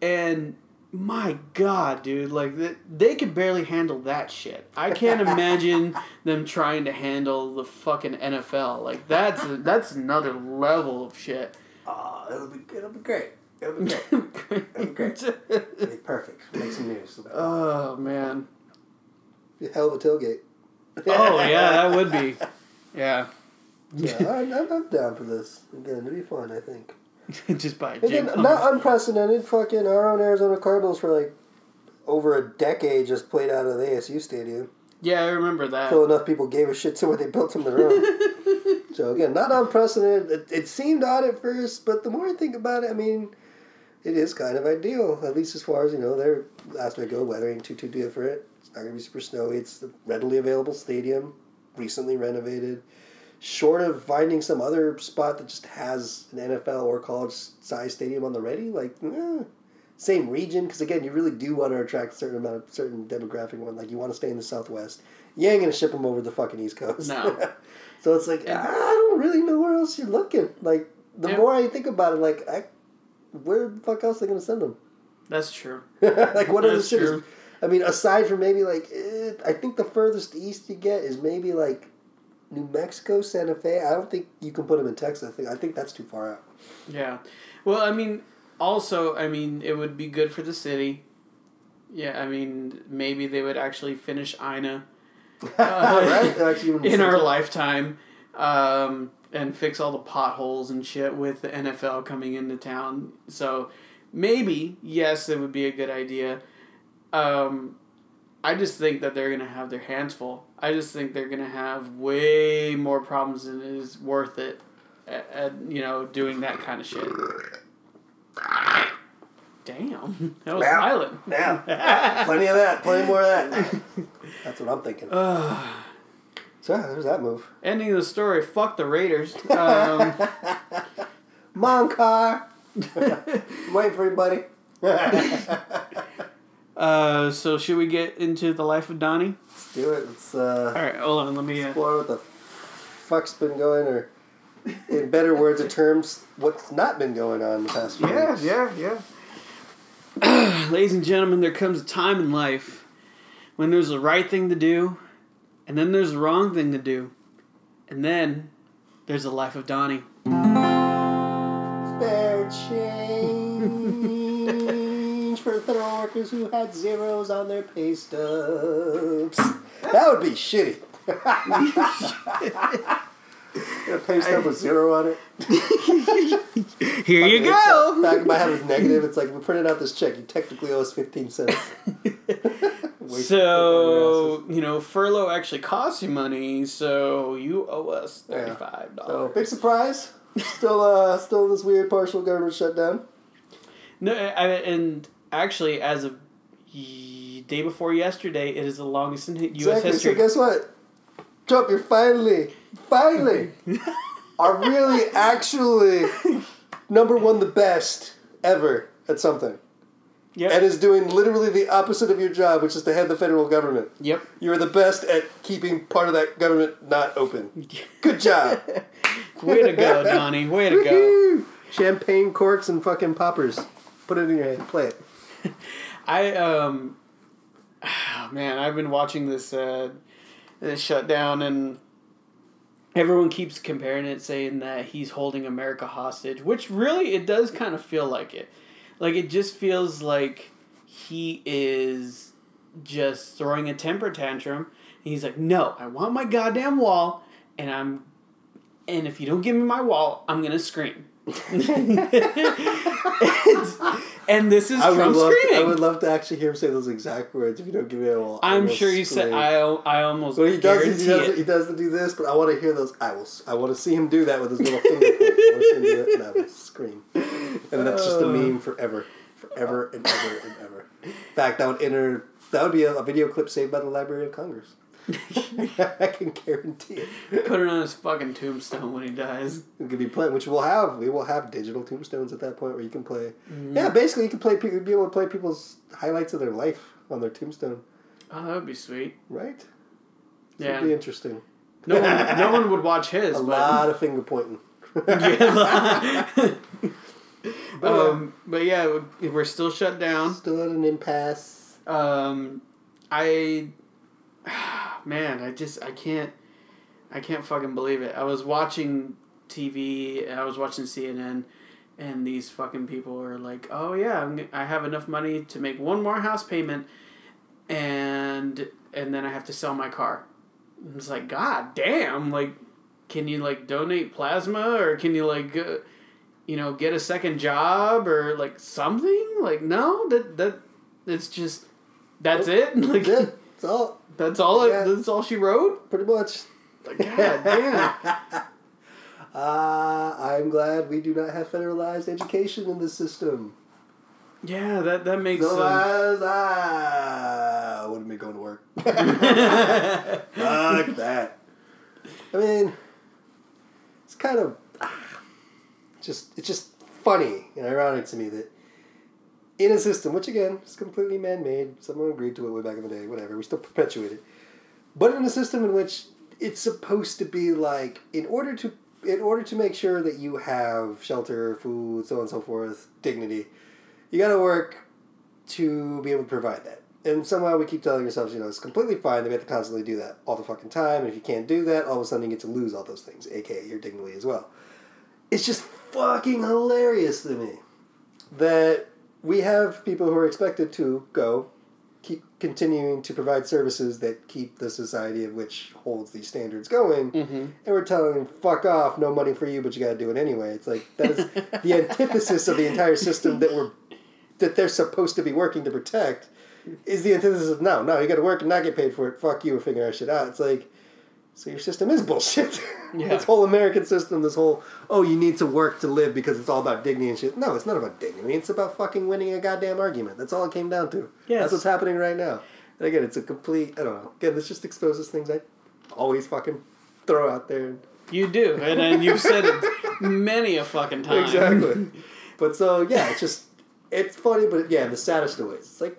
and my god, dude, like th- they could barely handle that shit. I can't imagine them trying to handle the fucking NFL. Like that's that's another level of shit. Oh, it'll be it'll be great. It'll be great. It'll be great. It'll be perfect. Make some news. oh man. Hell of a tailgate. Oh yeah, that would be. Yeah. Yeah, I'm, I'm, I'm down for this. Again, it'll be fun. I think. Just by Again, not unprecedented. Fucking our own Arizona Cardinals for like over a decade just played out of the ASU stadium. Yeah, I remember that. Until enough people gave a shit to where they built them their own. so again, not unprecedented. It, it seemed odd at first, but the more I think about it, I mean, it is kind of ideal. At least as far as you know, their last week ago, weather ain't too too different. It's not gonna be super snowy. It's a readily available stadium, recently renovated. Short of finding some other spot that just has an NFL or college size stadium on the ready, like eh, same region, because again, you really do want to attract a certain amount of certain demographic one. Like you want to stay in the Southwest. You ain't gonna ship them over the fucking East Coast. No. so it's like And- I don't really know where else you're looking. Like the more I think about it, like I, where the fuck else are they gonna send them? That's true. like what are the cities? I mean, aside from maybe like, eh, I think the furthest east you get is maybe like New Mexico, Santa Fe. I don't think you can put them in Texas. I think I think that's too far out. Yeah. Well, I mean, also, I mean, it would be good for the city. Yeah, I mean, maybe they would actually finish Ina right? In our lifetime um, and fix all the potholes and shit with the NFL coming into town. So maybe, yes, it would be a good idea. Um, I just think that they're going to have their hands full. I just think they're to have way more problems than is worth it at, at, you know, doing that kind of shit. Damn, that was Yeah. violent. Yeah, plenty of that. Plenty more of that. That's what I'm thinking. So there's that move. Ending of the story. Fuck the Raiders. Um, car. Wait for you, buddy. uh, so should we get into the life of Donnie? Do it. Let's uh, All right, hold on. Let me. Uh, explore what the fuck's been going, or in better words or terms, what's not been going on the past few yeah, weeks. yeah, yeah. Ladies and gentlemen, there comes a time in life when there's the right thing to do, and then there's the wrong thing to do, and then there's the life of Donnie. Spare change. federal workers who had zeros on their pay stubs. That would be shitty. a pay stub with zero on it. Here you go. Back in my head was negative. It's like we printed out this check. You technically owe us fifteen cents. So you know, furlough actually costs you money, so you owe us Yeah. thirty five So dollars. big surprise. Still, uh, still this weird partial government shutdown. No, I, and actually, as of y- day before yesterday, it is the longest in U.S. Exactly. history. So guess what? Trump, you're finally, finally, are really actually number one, the best ever at something, yep. and is doing literally the opposite of your job, which is to head the federal government. yep. You're the best at keeping part of that government not open. Good job. Way to go, Donnie. Way to go. Champagne corks and fucking poppers. Put it in your hand. Play it. I um, man, I've been watching this uh, this shutdown, and everyone keeps comparing it, saying that he's holding America hostage, which really it does kind of feel like it. Like it just feels like he is just throwing a temper tantrum. And he's like, "No, I want my goddamn wall, and I'm, and if you don't give me my wall, I'm gonna scream." And this is I Trump love screaming. I would love to actually hear him say those exact words. If you don't give me a wall, I'm sure you said. I. I almost What he does, he does, it. he does do this, but I want to hear those. I will. I want to see him do that with his little finger. I want to see him do it, and I will scream. And that's just a meme forever, forever and ever and ever. In fact, that would enter. That would be a, a video clip saved by the Library of Congress. I can guarantee it. Put it on his fucking tombstone when he dies. It could be playing, which we'll have. We will have digital tombstones at that point where you can play. Mm-hmm. Yeah, basically, you can play. Be able to play people's highlights of their life on their tombstone, Oh, that would be sweet. right? Yeah. It'd be interesting. No one, no one would watch his. A but, lot of finger pointing. Yeah. But, um, but yeah, we- we're still shut down. Still at an impasse. Um, I, man, I just I can't, I can't fucking believe it. I was watching TV I was watching CNN, and these fucking people are like, "Oh yeah, I'm, I have enough money to make one more house payment, and and then I have to sell my car." And It's like, God damn! Like, can you like donate plasma or can you like, uh, you know, get a second job or like something? Like, no, that that it's just that's it. Like. That's all. That's all. Yeah. That's all she wrote. Pretty much. God damn. Uh, I'm glad we do not have federalized education in this system. Yeah, that that makes. Um, Otherwise, I wouldn't be going to work. Fuck that. I mean, it's kind of ah, just it's just funny and ironic to me that in a system, which again is completely man-made, someone agreed to it way back in the day, whatever, we still perpetuate it, but in a system in which it's supposed to be like in order to in order to make sure that you have shelter, food, so on and so forth, dignity, you got to work to be able to provide that. And somehow we keep telling ourselves, you know, it's completely fine that we have to constantly do that all the fucking time. And if you can't do that, all of a sudden you get to lose all those things, aka your dignity as well. It's just fucking hilarious to me that we have people who are expected to go keep continuing to provide services that keep the society of which holds these standards going. Mm-hmm. and we're telling them fuck off no money for you but you got to do it anyway. It's like that is the antithesis of the entire system that we're that they're supposed to be working to protect is the antithesis of no no you got to work and not get paid for it. Fuck you and figure our shit out. It's like so your system is bullshit Yeah. this whole american system this whole oh you need to work to live because it's all about dignity and shit no it's not about dignity it's about fucking winning a goddamn argument that's all it came down to Yes. that's what's happening right now and again it's a complete i don't know again this just exposes things i always fucking throw out there You do, and, and you've said it many a fucking time. Exactly. but so yeah, it's just it's funny, but yeah, the saddest of ways. It's like,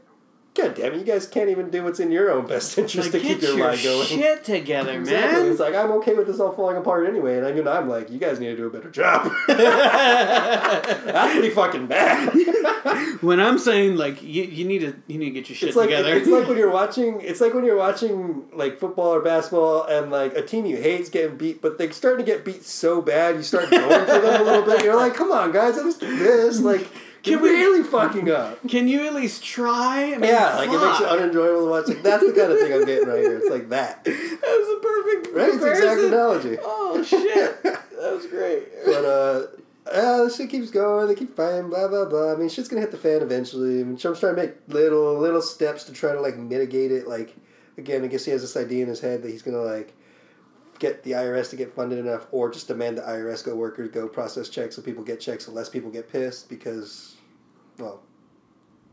god damn it, you guys can't even do what's in your own best interest Like, to keep your your line going. shit together, Exactly. man. It's like I'm okay with this all falling apart anyway, and I know I'm like, you guys need to do a better job. That's pretty fucking bad. when I'm saying like you, you need to you need to get your shit It's like together. it's like when you're watching. It's like when you're watching like football or basketball, and like a team you hate is getting beat, but they're starting to get beat so bad, you start going for them a little bit. You're like, come on, guys, let's do this. Like, Can we- really fucking up. Can you at least try? I mean, Yeah, like it makes it unenjoyable to watch. Like that's the kind of thing I'm getting right here. It's like that, That was a perfect right? It's the exact analogy. Oh shit, that was great. But uh, yeah, this shit keeps going. They keep fighting. Blah blah blah. I mean, shit's gonna hit the fan eventually. I mean, Trump's trying to make little little steps to try to like mitigate it. Like again, I guess he has this idea in his head that he's gonna like get the IRS to get funded enough, or just demand the IRS go workers go process checks so people get checks, so less people get pissed because, well,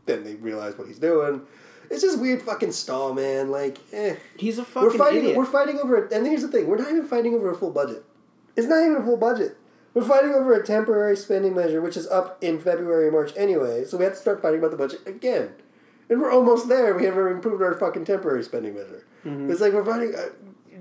then they realize what he's doing. It's just weird fucking stall, man. Like, eh. He's a fucking We're fighting. idiot. We're fighting over. It. And here's the thing: we're not even fighting over a full budget. It's not even a full budget. We're fighting over a temporary spending measure, which is up in February and March anyway. So we have to start fighting about the budget again, and we're almost there. We haven't improved our fucking temporary spending measure. Mm-hmm. It's like we're fighting, uh,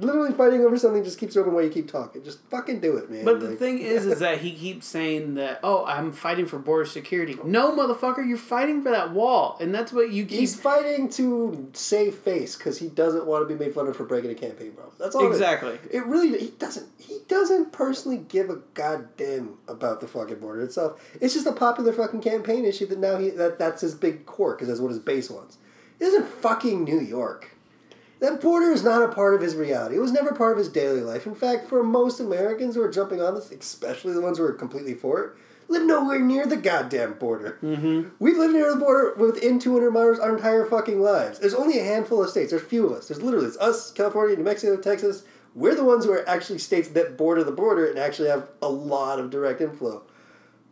literally fighting over something. Just keeps open while you keep talking. Just fucking do it, man. But the Like- thing is, is that he keeps saying that, oh, I'm fighting for border security. No, motherfucker, you're fighting for that wall, and that's what you keep. He's fighting to save face because he doesn't want to be made fun of for breaking a campaign promise. That's all. it exactly. It really he doesn't he doesn't personally give a goddamn about the fucking border itself. It's just a popular fucking campaign issue that now he that that's his big core because that's what his base wants. It isn't fucking New York. That border is not a part of his reality. It was never part of his daily life. In fact, for most Americans who are jumping on this, especially the ones who are completely for it, live nowhere near the goddamn border. Mm-hmm. We've lived near the border within 200 miles our entire fucking lives. There's only a handful of states. There's few of us. There's literally it's us, California, New Mexico, Texas. We're the ones who are actually states that border the border and actually have a lot of direct inflow.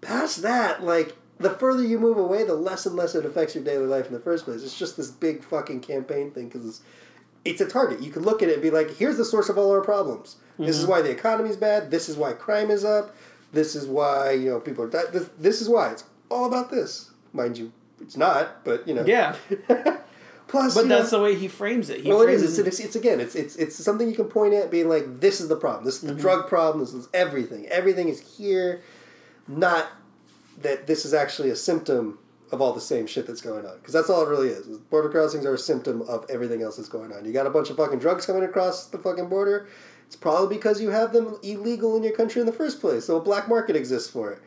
Past that, like the further you move away, the less and less it affects your daily life in the first place. It's just this big fucking campaign thing because it's, a target. You can look at it and be like, here's the source of all our problems. This is mm-hmm. why the economy's bad. This is why crime is up. This is why you know people are. Di- this, this is why it's all about this, mind you. It's not, but you know. Yeah, Plus, but that's know, the way he frames it. He well, it is. It's, it's, it's again. It's, it's it's something you can point at, being like, "This is the problem. This is the mm-hmm. drug problem. This is everything. Everything is here." Not that this is actually a symptom of all the same shit that's going on, because that's all it really is. Border crossings are a symptom of everything else that's going on. You got a bunch of fucking drugs coming across the fucking border. It's probably because you have them illegal in your country in the first place, so a black market exists for it.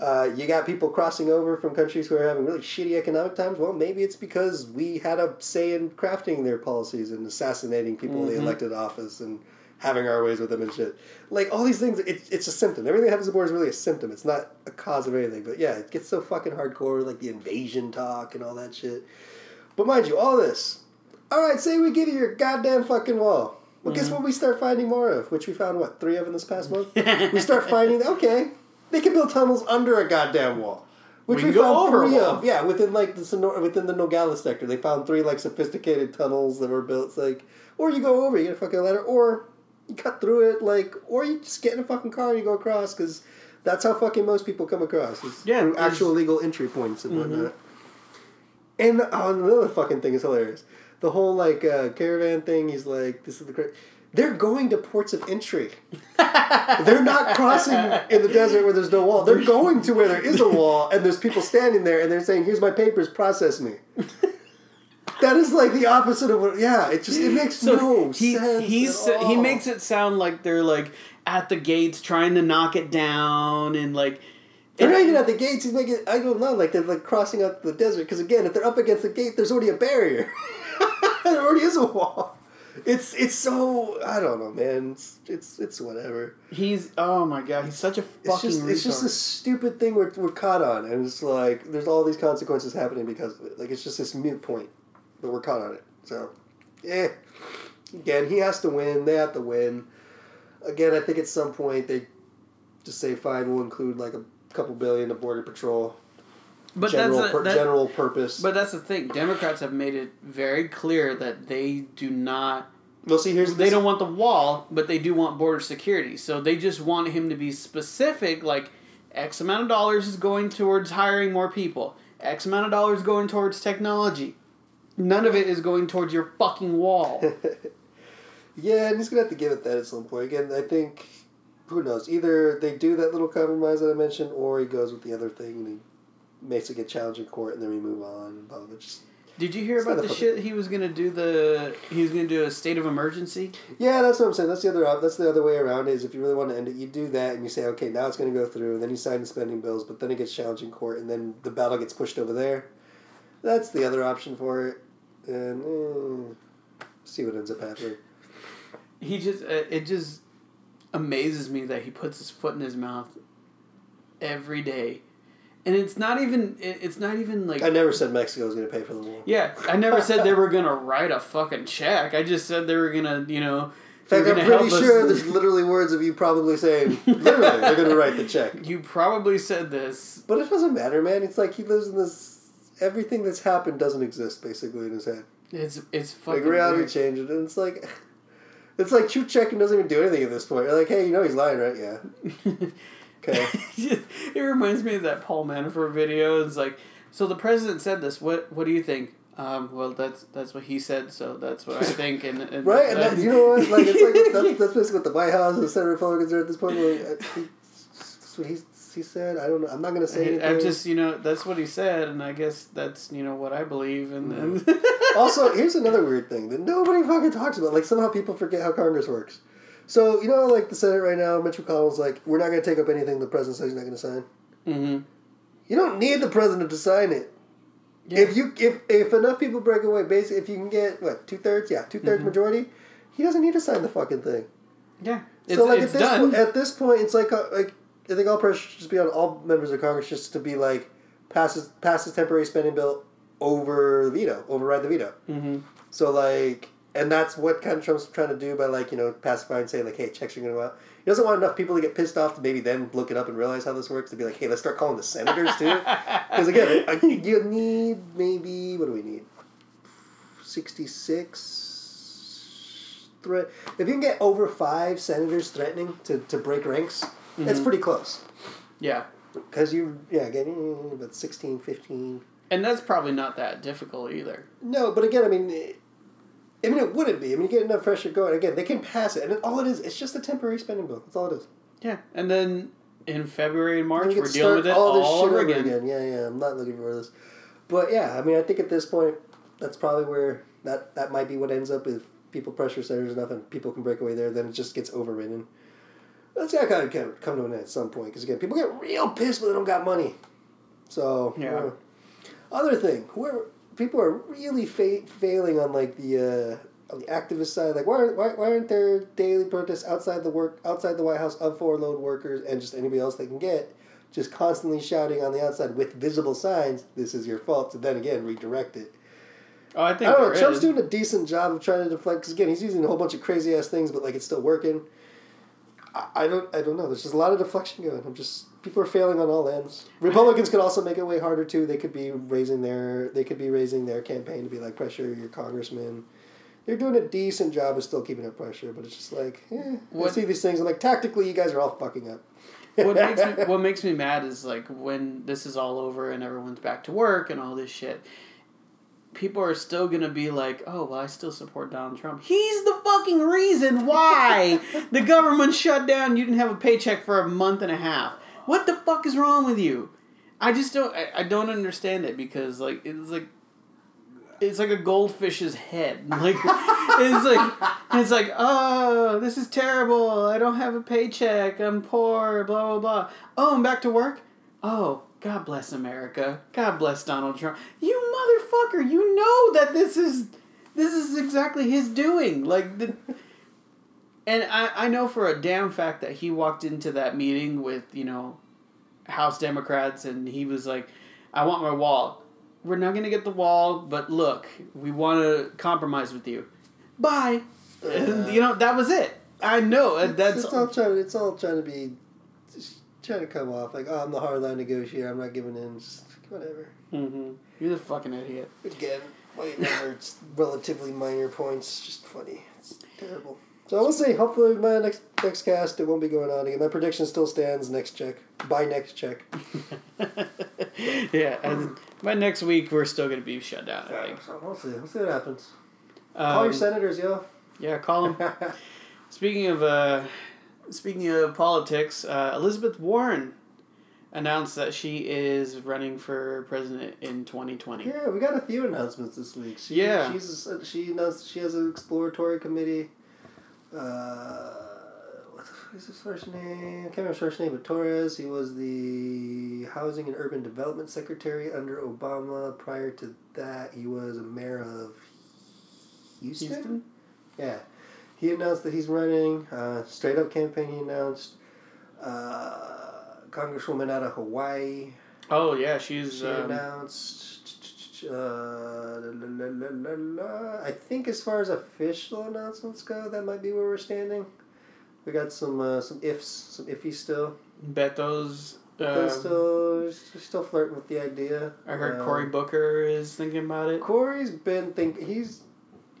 Uh, you got people crossing over from countries who are having really shitty economic times. Well, maybe it's because we had a say in crafting their policies and assassinating people they elected office and having our ways with them and shit. Like all these things, it, it's a symptom. Everything that happens the border is really a symptom. It's not a cause of anything. But yeah, it gets so fucking hardcore, like the invasion talk and all that shit. But mind you, all this. All right, say we give you your goddamn fucking wall. Well, guess mm-hmm. what we start finding more of? Which we found what three of in this past month. we start finding okay, they can build tunnels under a goddamn wall. Which We we, found over three of. Yeah, within like the Sonora, within the Nogales sector, they found three like sophisticated tunnels that were built. It's like, or you go over, you get a fucking ladder, or you cut through it, like, or you just get in a fucking car and you go across because that's how fucking most people come across. Is Yeah, through actual legal entry points and whatnot. And oh, another fucking thing is hilarious. The whole like uh, caravan thing. He's like, this is the cra They're going to ports of entry. They're not crossing in the desert where there's no wall. They're going to where there is a wall and there's people standing there and they're saying, "Here's my papers, process me." That is like the opposite of what. Yeah, it just it makes So no he sense. he's he makes it sound like they're like at the gates trying to knock it down and like They're not even at the gates. He's making. I don't know. Like they're like crossing up the desert because again, if they're up against the gate, there's already a barrier. there already is a wall. It's it's so I don't know, man. It's it's, it's whatever. he's oh my god he's such a fucking. It's just it's just this stupid thing we're, we're caught on, and it's like there's all these consequences happening because of it. Like it's just this mute point, but we're caught on it. So, yeah. Again, he has to win. They have to win. Again, I think at some point they just say, "Fine, we'll include like a couple billion to border patrol, but general that's a, that- general purpose." but that's the thing Democrats have made it very clear that they do not well, see, here's they this- don't want the wall but they do want border security so they just want him to be specific like X amount of dollars is going towards hiring more people X amount of dollars going towards technology none of it is going towards your fucking wall Yeah, and he's gonna have to give it that at some point. Again, I think who knows? Either they do that little compromise that I mentioned, or he goes with the other thing and he makes it get challenged in court, and then we move on. And blah, blah, blah. Just Did you hear about the shit he was gonna do? The he was gonna do a state of emergency. Yeah, that's what I'm saying. That's the other that's the other way around. Is if you really want to end it, you do that and you say, okay, now it's going to go through, and then you sign the spending bills, but then it gets challenged in court, and then the battle gets pushed over there. That's the other option for it, and eh, see what ends up happening. He just uh, it just amazes me that he puts his foot in his mouth every day, and it's not even it, it's not even like I never said Mexico was going to pay for the wall. yeah. I never said they were gonna write a fucking check. I just said they were gonna you know. In fact, I'm pretty us- sure there's literally words of you probably saying, literally, they're going to write the check. You probably said this. But it doesn't matter, man. It's like he lives in this. Everything that's happened doesn't exist, basically, in his head. It's it's fucking Like reality weird. changed, and it's like, it's like Chu checking doesn't even do anything at this point. You're like, hey, you know he's lying, right? Yeah. Okay. it reminds me of that Paul Manafort video. It's like, so the president said this. What what do you think? Um, well, that's that's what he said, so that's what I think. And, and right, and that, you know what? Like it's like that's, that's basically what the White House and the Senate Republicans are at this point. Like, that's what he he said. I don't know. I'm not gonna say anything. I'm just you know that's what he said, and I guess that's you know what I believe, and, Mm-hmm. also, here's another weird thing that nobody fucking talks about. Like somehow people forget how Congress works. So you know, like the Senate right now, Mitch McConnell's like, we're not gonna take up anything the president says he's not gonna sign. hmm You don't need the president to sign it. Yeah. If you if if enough people break away, basically, if you can get what two thirds, yeah, two 3rds Mhm. majority, he doesn't need to sign the fucking thing. yeah, it's, so like it's at this done. po- at this point, it's like uh, like I think all pressure should just be on all members of Congress just to be like pass this pass this temporary spending bill over the veto, override the veto. hmm So like, and that's what kind of Trump's trying to do by like you know pacifying, and saying like, hey, checks are going to go out. He doesn't want enough people to get pissed off to maybe then look it up and realize how this works to be like, hey, let's start calling the senators too. Because again, you need maybe what do we need? Sixty six. Threat. If you can get over five senators threatening to, to break ranks, that's Mhm. pretty close. yeah, Because you, yeah, getting about 16, 15. and that's probably not that difficult either. No, but again, I mean, I mean, it wouldn't be. I mean, you get enough pressure going. Again, they can pass it, and it, all it is, it's just a temporary spending bill. That's all it is. Yeah, and then in February and March we we're dealing with it all this all shit over over again. Yeah, yeah. I'm not looking for this, but yeah, I mean, I think at this point, that's probably where that that might be what ends up if people pressure senators enough and people can break away there. Then it just gets overridden. That's got to kind of come to an end at some point because again, people get real pissed when they don't got money. So Yeah. other thing, whoever people are really fa- failing on like the uh, on the activist side. Like why aren't why, why aren't there daily protests outside the work outside the White House of furloughed workers and just anybody else they can get, just constantly shouting on the outside with visible signs, "This is your fault." To then again redirect it. Oh, I I think don't know. Trump's is. doing a decent job of trying to deflect. Because again, he's using a whole bunch of crazy ass things, but like it's still working. I, don't. I don't know. There's just a lot of deflection going. I'm just people are failing on all ends. Republicans could also make it way harder too. They could be raising their. They could be raising their campaign to be like pressure your congressman. They're doing a decent job of still keeping up pressure, but it's just like, eh, I see these things. I'm like, tactically, you guys are all fucking up. what makes me what makes me mad is like when this is all over and everyone's back to work and all this shit. People are still gonna be like, "Oh, well, I still support Donald Trump." He's the fucking reason why the government shut down. You didn't have a paycheck for a month and a half. What the fuck is wrong with you? I just don't. I, I don't understand it because like it's like it's like a goldfish's head. Like it's like it's like oh this is terrible. I don't have a paycheck. I'm poor. Blah blah blah. Oh, I'm back to work. Oh, God bless America. God bless Donald Trump. You motherfucker. You know that this is this is exactly his doing. Like the. And I, I know for a damn fact that he walked into that meeting with, you know, House Democrats and he was like, I want my wall. We're not going to get the wall, but look, we want to compromise with you. Bye. And, you know, that was it. I know. and That's it's all trying. It's all trying to be, trying to come off like, oh, I'm the hardline negotiator. I'm not giving in. Just whatever. hmm You're the fucking idiot. Again, over it's relatively minor points. Just funny. It's terrible. So we'll see. Hopefully, my next next cast it won't be going on again. My prediction still stands. Next check. By next check. yeah, and by next week we're still gonna be shut down. I think. So we'll see. We'll see what happens. Call your Um, senators, yo. yeah, call them. Speaking of uh, speaking of politics, uh, Elizabeth Warren announced that she is running for president in 2020. Yeah, we got a few announcements this week. She, Yeah. she's she announced she has an exploratory committee. Uh, what the fuck is his first name? I can't remember his first name, but Torres. He was the housing and urban development secretary under Obama. Prior to that, he was a mayor of Houston. Houston? Yeah, he announced that he's running. Uh, straight up campaign. He announced. Uh, Congresswoman out of Hawaii. Oh yeah, she's She um, announced. Uh, la, la, la, la, la. I think as far as official announcements go, that might be where we're standing. We got some uh, some ifs, some iffy still. Beto's. Uh, still still flirting with the idea. I heard Um, Cory Booker is thinking about it. Cory's been think he's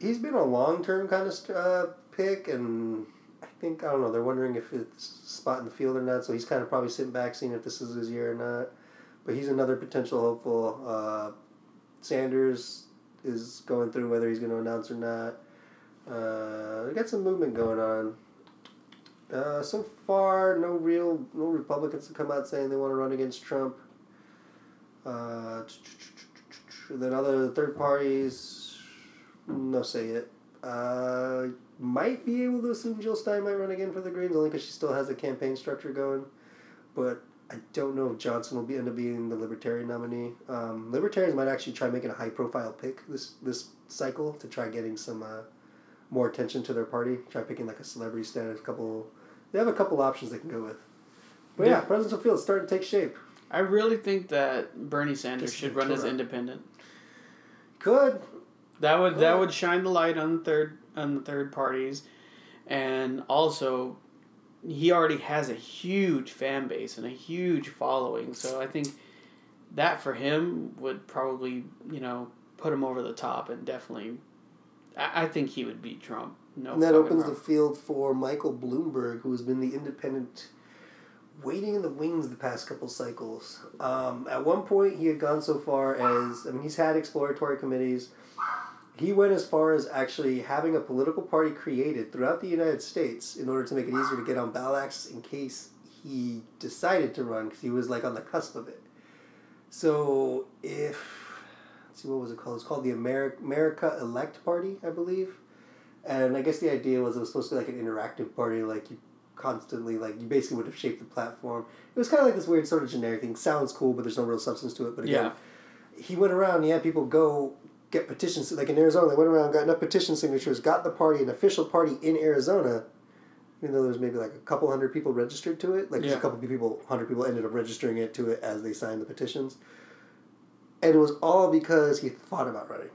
he's been a long term kind of uh, pick, and I think I don't know. They're wondering if it's spot in the field or not. So he's kind of probably sitting back, seeing if this is his year or not. But he's another potential hopeful. Uh, Sanders is going through whether he's going to announce or not. Uh, got some movement going on. Uh, so far, no real no Republicans have come out saying they want to run against Trump. Uh, then other third parties, no say it. Uh, might be able to assume Jill Stein might run again for the Greens only because she still has a campaign structure going, but I don't know if Johnson will be end up being the Libertarian nominee. Um, libertarians might actually try making a high profile pick this this cycle to try getting some uh, more attention to their party. Try picking like a celebrity status, couple. They have a couple options they can go with. But yeah, Yeah. presidential field is starting to take shape. I really think that Bernie Sanders Just should run as independent. Could That would Yeah. that would shine the light on the third on the third parties, and also, he already has a huge fan base and a huge following. So I think that for him would probably you know put him over the top and definitely, I, I think he would beat Trump. No, And that opens wrong. the field for Michael Bloomberg, who has been the independent waiting in the wings the past couple cycles. Um, at one point, he had gone so far as I mean, he's had exploratory committees. He went as far as actually having a political party created throughout the United States in order to make it easier to get on ballot access in case he decided to run because he was like on the cusp of it. So if let's see what was it called? It's called the America America Elect Party, I believe. And I guess the idea was it was supposed to be like an interactive party, like you constantly like you basically would have shaped the platform. It was kind of like this weird sort of generic thing. Sounds cool, but there's no real substance to it. But again, he went around. He had people go get petitions. Like in Arizona, they went around, got enough petition signatures, got the party an official party in Arizona. Even though there's maybe like a couple hundred people registered to it, like Yeah. a couple people, hundred people ended up registering it to it as they signed the petitions. And it was all because he thought about running.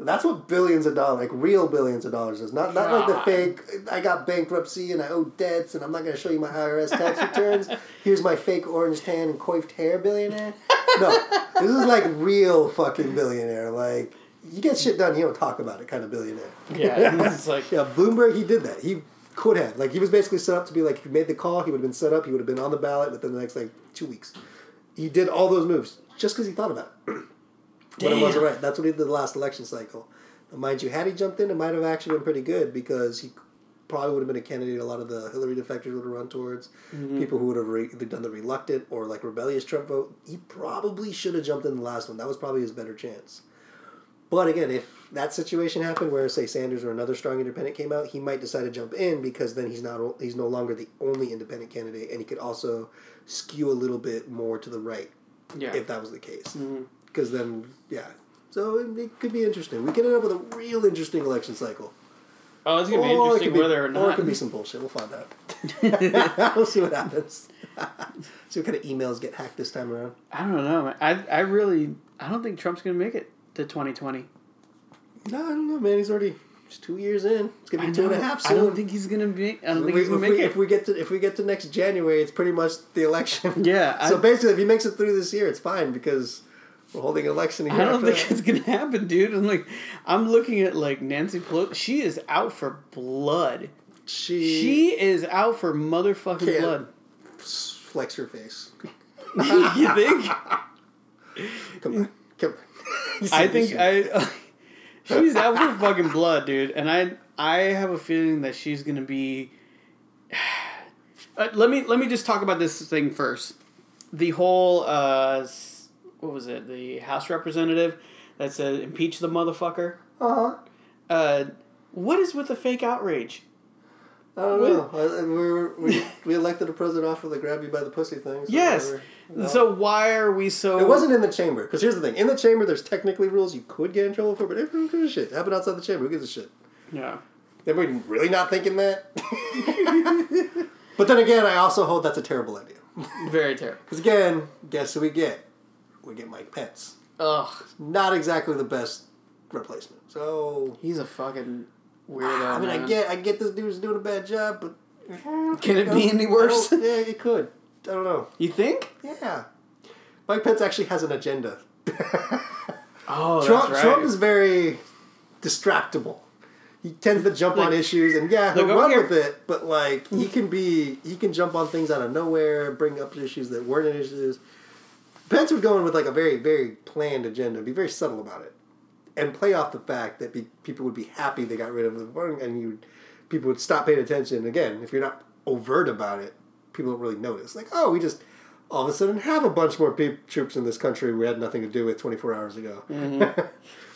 That's what billions of dollars, like real billions of dollars, is. Not not like the fake. I got bankruptcy and I owe debts and I'm not going to show you my IRS tax returns. Here's my fake orange tan and coiffed hair billionaire. No, this is like real fucking billionaire. Like you get shit done, you don't talk about it, kind of billionaire. Yeah, it's like- yeah. Bloomberg, he did that. He could have like he was basically set up to be like if he made the call, he would have been set up. He would have been on the ballot within the next like two weeks. He did all those moves just because he thought about it. But it wasn't right. That's what he did the last election cycle. Now, mind you, had he jumped in, it might have actually been pretty good because he probably would have been a candidate a lot of the Hillary defectors would have run towards. People who would have re- done the reluctant or like rebellious Trump vote. He probably should have jumped in the last one. That was probably his better chance. But again, if that situation happened where say Sanders or another strong independent came out, he might decide to jump in because then he's not he's no longer the only independent candidate, and he could also skew a little bit more to the right yeah. if that was the case. Mm-hmm. Because then yeah. So it, it could be interesting. We could end up with a real interesting election cycle. Oh, it's gonna be Or it interesting be- whether or not. or it could be some bullshit. We'll find out. We'll see what happens. See what kind of emails get hacked this time around. I don't know. I I really I don't think Trump's gonna make it to twenty twenty. no i don't know man he's already it's two years in it's gonna be two and a half I soon don't think he's gonna be. I don't think we, he's gonna if, make we, it. if we get to if we get to next January, it's pretty much the election. Yeah, I- so basically, if he makes it through this year, it's fine because we're holding an election. I don't think that. it's gonna happen, dude. I'm like, I'm looking at like Nancy Pelosi. She is out for blood. she She is out for motherfucking blood. flex her face. you think? Come on, come on. You I think I. she's out for fucking blood, dude, and I I have a feeling that she's gonna be. Uh, let me let me just talk about this thing first. the whole uh, what was it? The House representative that said impeach the motherfucker. Uh huh. Uh, what is with the fake outrage? I don't What- know. We, were, we we elected a president off of the grab you by the pussy thing. So Yes. whatever. No. So why are we so? It wasn't in the chamber. Because here's the thing: in the chamber, there's technically rules you could get in trouble for, but who gives a shit? Happened outside the chamber. Who gives a shit? Yeah. Everybody really not thinking that. but then again, I also hold that's a terrible idea. Very terrible. Because again, guess who we get? We get Mike Pence. Ugh. Not exactly the best replacement. So He's a fucking weirdo. Ah, I mean, I get, I get this dude's doing a bad job, but Can it be any worse? Yeah, it could. I don't know. You think? Yeah, Mike Pence actually has an agenda. Oh, Trump, that's right. Trump is very distractible. He tends to jump on issues, and yeah, he'll run here. with it. But like, he can be, he can jump on things out of nowhere, bring up issues that weren't issues. Pence would go in with like a very, very planned agenda, be very subtle about it, and play off the fact that be, people would be happy they got rid of the one, and you, people would stop paying attention. Again, if you're not overt about it, people don't really notice. Like, oh, we just all of a sudden have a bunch more peop troops in this country we had nothing to do with 24 hours ago.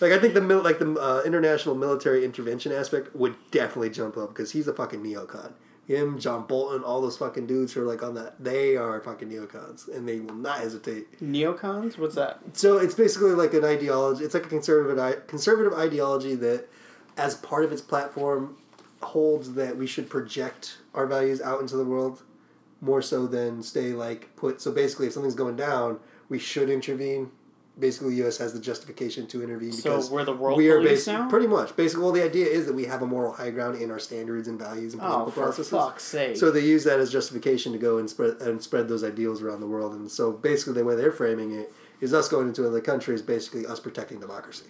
like I think the mil- like the uh, international military intervention aspect would definitely jump up because he's a fucking neocon. Him, John Bolton, all those fucking dudes who are like on that, they are fucking neocons, and they will not hesitate. Neocons? What's that? So it's basically like an ideology. It's like a conservative conservative ideology that, as part of its platform, holds that we should project our values out into the world more so than stay like put. So basically, if something's going down, we should intervene. Basically, the U.S. has the justification to intervene So because we're the world we are basi- now? pretty much. Basically, well, the idea is that we have a moral high ground in our standards and values and oh, political Oh, for processes. fuck's sake. So they use that as justification to go and spread and spread those ideals around the world. And so basically, the way they're framing it is us going into other countries, basically us protecting democracy.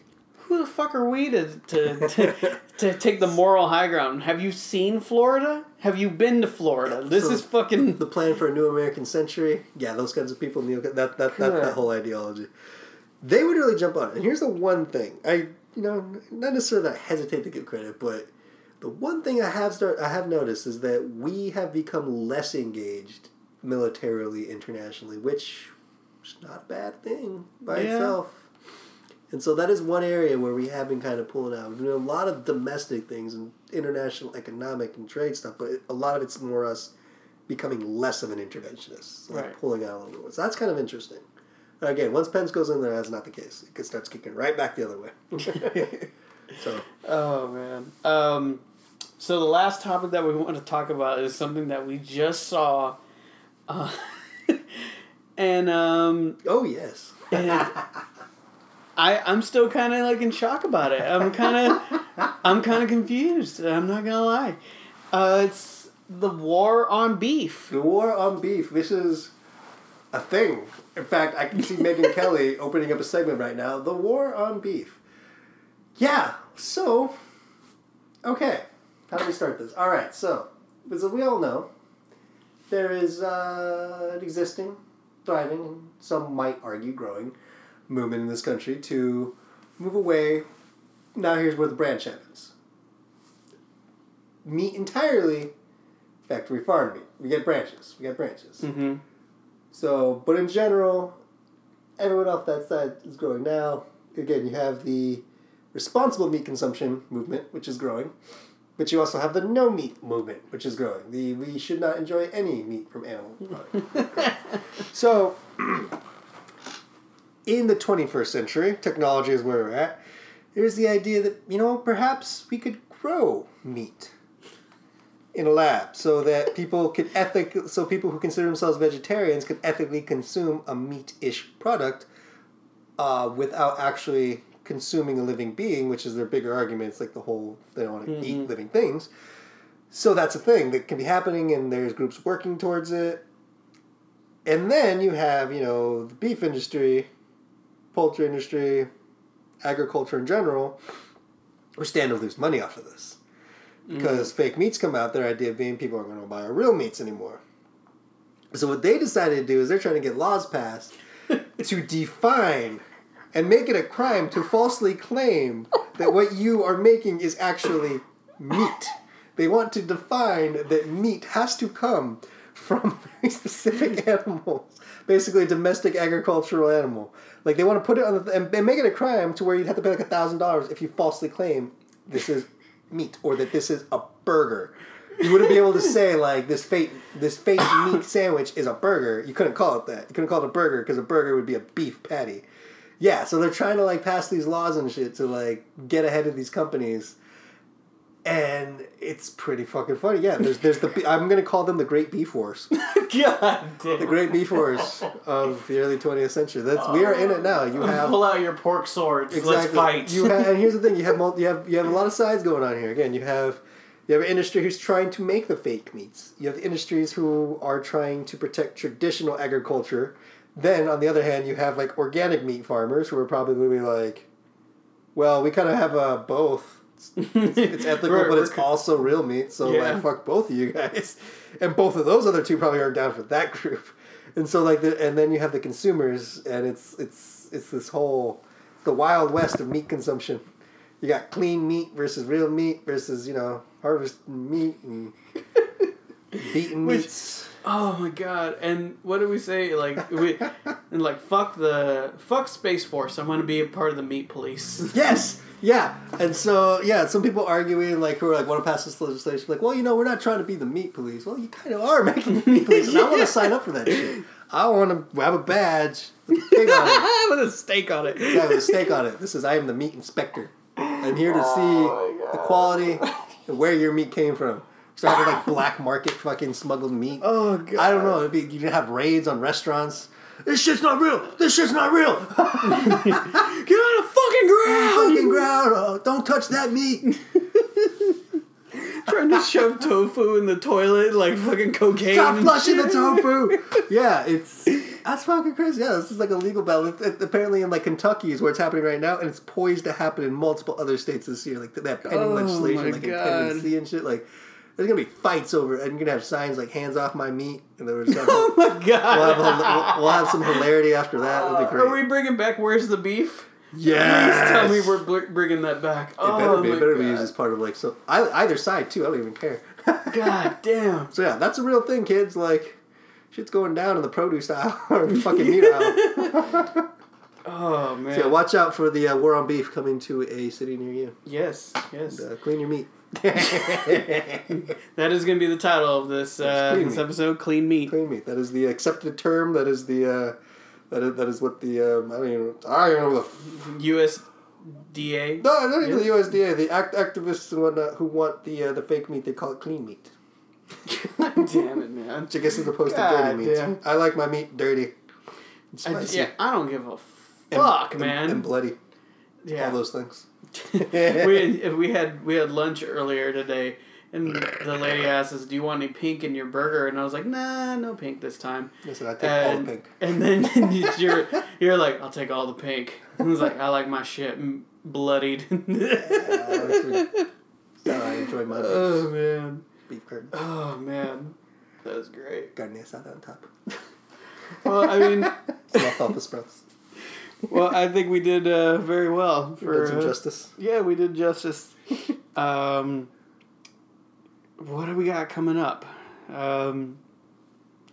Who the fuck are we to, to, to, to take the moral high ground? Have you seen Florida? Have you been to Florida? This So- is fucking. The plan for a new American century, yeah, those kinds of people, neo that that that, that Correct. whole ideology, they would really jump on it. And here's the one thing I, you know, not necessarily that I hesitate to give credit, but the one thing I have start I have noticed is that we have become less engaged militarily internationally, which is not a bad thing by Yeah. itself. And so that is one area where we have been kind of pulling out. We're doing a lot of domestic things and international economic and trade stuff, but a lot of it's more us becoming less of an interventionist, like Right. pulling out a little bit. So that's kind of interesting. And again, once Pence goes in there, that's not the case. It starts kicking right back the other way. so Oh, man. Um, so the last topic that we want to talk about is something that we just saw. Uh, and um, Oh yes. and I I'm still kind of like in shock about it. I'm kind of I'm kind of confused. I'm not gonna lie. Uh, it's the war on beef. The war on beef. This is a thing. In fact, I can see Megyn Kelly opening up a segment right now. The war on beef. Yeah. So, okay. How do we start this? All right. So, as we all know, there is uh, an existing, thriving, and some might argue growing movement in this country to move away. Now, here's where the branch happens. Meat entirely factory farm meat. We get branches. We get branches. Mm-hmm. So, but in general, everyone off that side is growing now. Again, you have the responsible meat consumption movement, which is growing, but you also have the no meat movement, which is growing. The we should not enjoy any meat from animal products. so, in the 21st century, technology is where we're at. There's the idea that, you know, perhaps we could grow meat in a lab so that people could ethic so people who consider themselves vegetarians could ethically consume a meat-ish product uh, without actually consuming a living being, which is their bigger argument. It's like the whole they don't want to eat living things. So that's a thing that can be happening, and there's groups working towards it. And then you have, you know, the beef industry, poultry industry, agriculture in general, who stand to lose money off of this mm. because fake meats come out. Their idea being people aren't going to buy our real meats anymore. So what they decided to do is they're trying to get laws passed to define and make it a crime to falsely claim that what you are making is actually meat. They want to define that meat has to come from very specific animals. Basically, a domestic agricultural animal. Like they want to put it on the and, and make it a crime to where you'd have to pay like a thousand dollars if you falsely claim this is meat or that this is a burger. You wouldn't be able to say like this fake this fake meat sandwich is a burger. You couldn't call it that. You couldn't call it a burger because a burger would be a beef patty. Yeah, so they're trying to like pass these laws and shit to like get ahead of these companies and it's pretty fucking funny. Yeah, there's there's the I'm gonna call them the Great Beef Wars, God damn. the Great Beef Wars of the early 20th century. That's we are in it now. You have Pull out your pork swords. exactly. Let's fight. You have, and here's the thing: you have mul- you have you have a lot of sides going on here. Again, you have you have an industry who's trying to make the fake meats. You have industries who are trying to protect traditional agriculture. Then, on the other hand, you have like organic meat farmers who are probably gonna be like, well, we kind of have uh, both. It's, it's ethical, We're- but it's we're- also real meat. So Yeah. like, fuck both of you guys. And both of those other two probably aren't down for that group. And so like, the, and then you have the consumers, and it's it's it's this whole the wild west of meat consumption. You got clean meat versus real meat versus you know harvest meat and beaten meats. Oh my god! And what do we say? Like we, and like fuck the fuck Space Force. I want to be a part of the meat police. Yes. Yeah, and so yeah, some people arguing like who are like want to pass this legislation, like, well, you know, we're not trying to be the meat police. Well, you kind of are making the meat police, and I want to sign up for that shit. I want to have a badge with a pig on it, With a stake on it. yeah, with a stake on it. This is I am the meat inspector. I'm here to Oh see the quality and where your meat came from. Having like black market fucking smuggled meat. Oh god! I don't know. It'd be, you can have raids on restaurants. This shit's not real. This shit's not real. Get on the fucking ground! Fucking ground. Oh, don't touch that meat. Trying to shove tofu in the toilet like fucking cocaine. Stop flushing the tofu. yeah, it's that's fucking crazy. Yeah, this is like a legal battle. It, it- apparently in like Kentucky is where it's happening right now, and it's poised to happen in multiple other states this year. Like that pending Oh legislation, like in God. Tennessee and shit. Like there's gonna be fights over, and you're gonna have signs like "hands off my meat," and there was. Oh my god! We'll have, we'll, we'll have some hilarity after that. It'll be great. Are we bringing back Where's the Beef? yes. Please tell me we're br- bringing that back. It oh better be. It better be God. used as part of like so. I, either side too. I don't even care. God damn. So yeah, that's a real thing, kids. Like, shit's going down in the produce aisle or the fucking meat aisle. Oh man. So yeah, watch out for the uh, war on beef coming to a city near you. yes, yes. And, uh, clean your meat. That is going to be the title of this uh, this episode. Clean meat. clean meat. That is the accepted term. That is the. Uh, that is, that is what the um, I don't even I don't even know the f- USDA. no not even the USDA the act activists and whatnot who want the uh, the fake meat they call it clean meat God damn it, man. which I guess is opposed God to dirty meat. I like my meat dirty and I, spicy yeah, I don't give a fuck, and- man. and bloody yeah. all those things we we had we had lunch earlier today, and the lady asked us, "Do you want any pink in your burger?" And I was like, "Nah, no pink this time." Listen, I take all And, the pink. and then you're you're like, "I'll take all the pink." I was like, "I like my shit bloodied." Uh, yeah, I enjoy my oh man, beef curtain. oh man, that was great. Carne asada on top. Well, I mean, Slough off the sprouts. Well, I think we did uh, very well for Did some uh, justice. Yeah, we did justice. um, what do we got coming up? Um,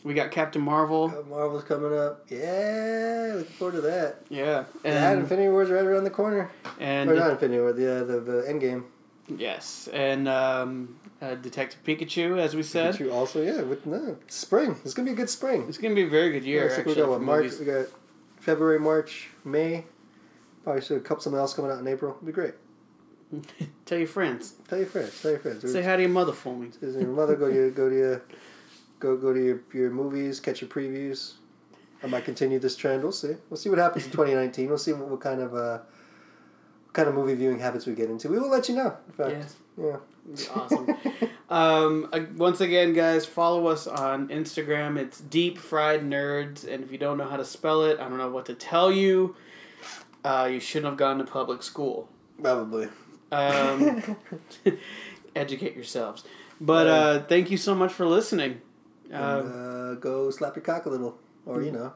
we got Captain Marvel. Uh, Marvel's coming up. Yeah, looking forward to that. Yeah, yeah, and Infinity War's right around the corner. and or not Infinity War, the, uh, the, the Endgame. yes, and um, uh, Detective Pikachu, as we said. Pikachu also, yeah, with no, spring. It's going to be a good spring. It's gonna be a very good year. Yeah, think we got what, March, movies. we got February, March, May. Probably should a couple something else coming out in April. It'd be great. Tell your friends. Tell your friends. Tell your friends. Say hi to your mother for me. Says your mother go to your go to your go go to your, your movies, catch your previews. I might continue this trend. We'll see. We'll see what happens in 2019. We'll see what, what kind of uh, what kind of movie viewing habits we get into. We will let you know. In fact, Yes. yeah. Awesome. um, uh, once again, guys, follow us on Instagram. It's Deep Fried Nerds, and if you don't know how to spell it, I don't know what to tell you. Uh, you shouldn't have gone to public school. Probably. Um, educate yourselves. But uh, thank you so much for listening. Uh, uh, go slap your cock a little, or you know,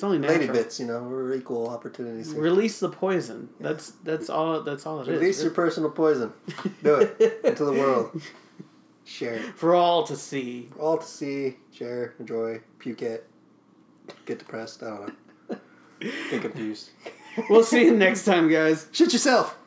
it's only natural. lady bits, you know. We're equal opportunities. Here. Release the poison. Yeah. That's that's all. That's all it Release is. your personal poison. Do it into the world. Share it. for all to see. For all to see, share, enjoy, puke it, get depressed. I don't know. Get confused. we'll see you next time, guys. Shit yourself.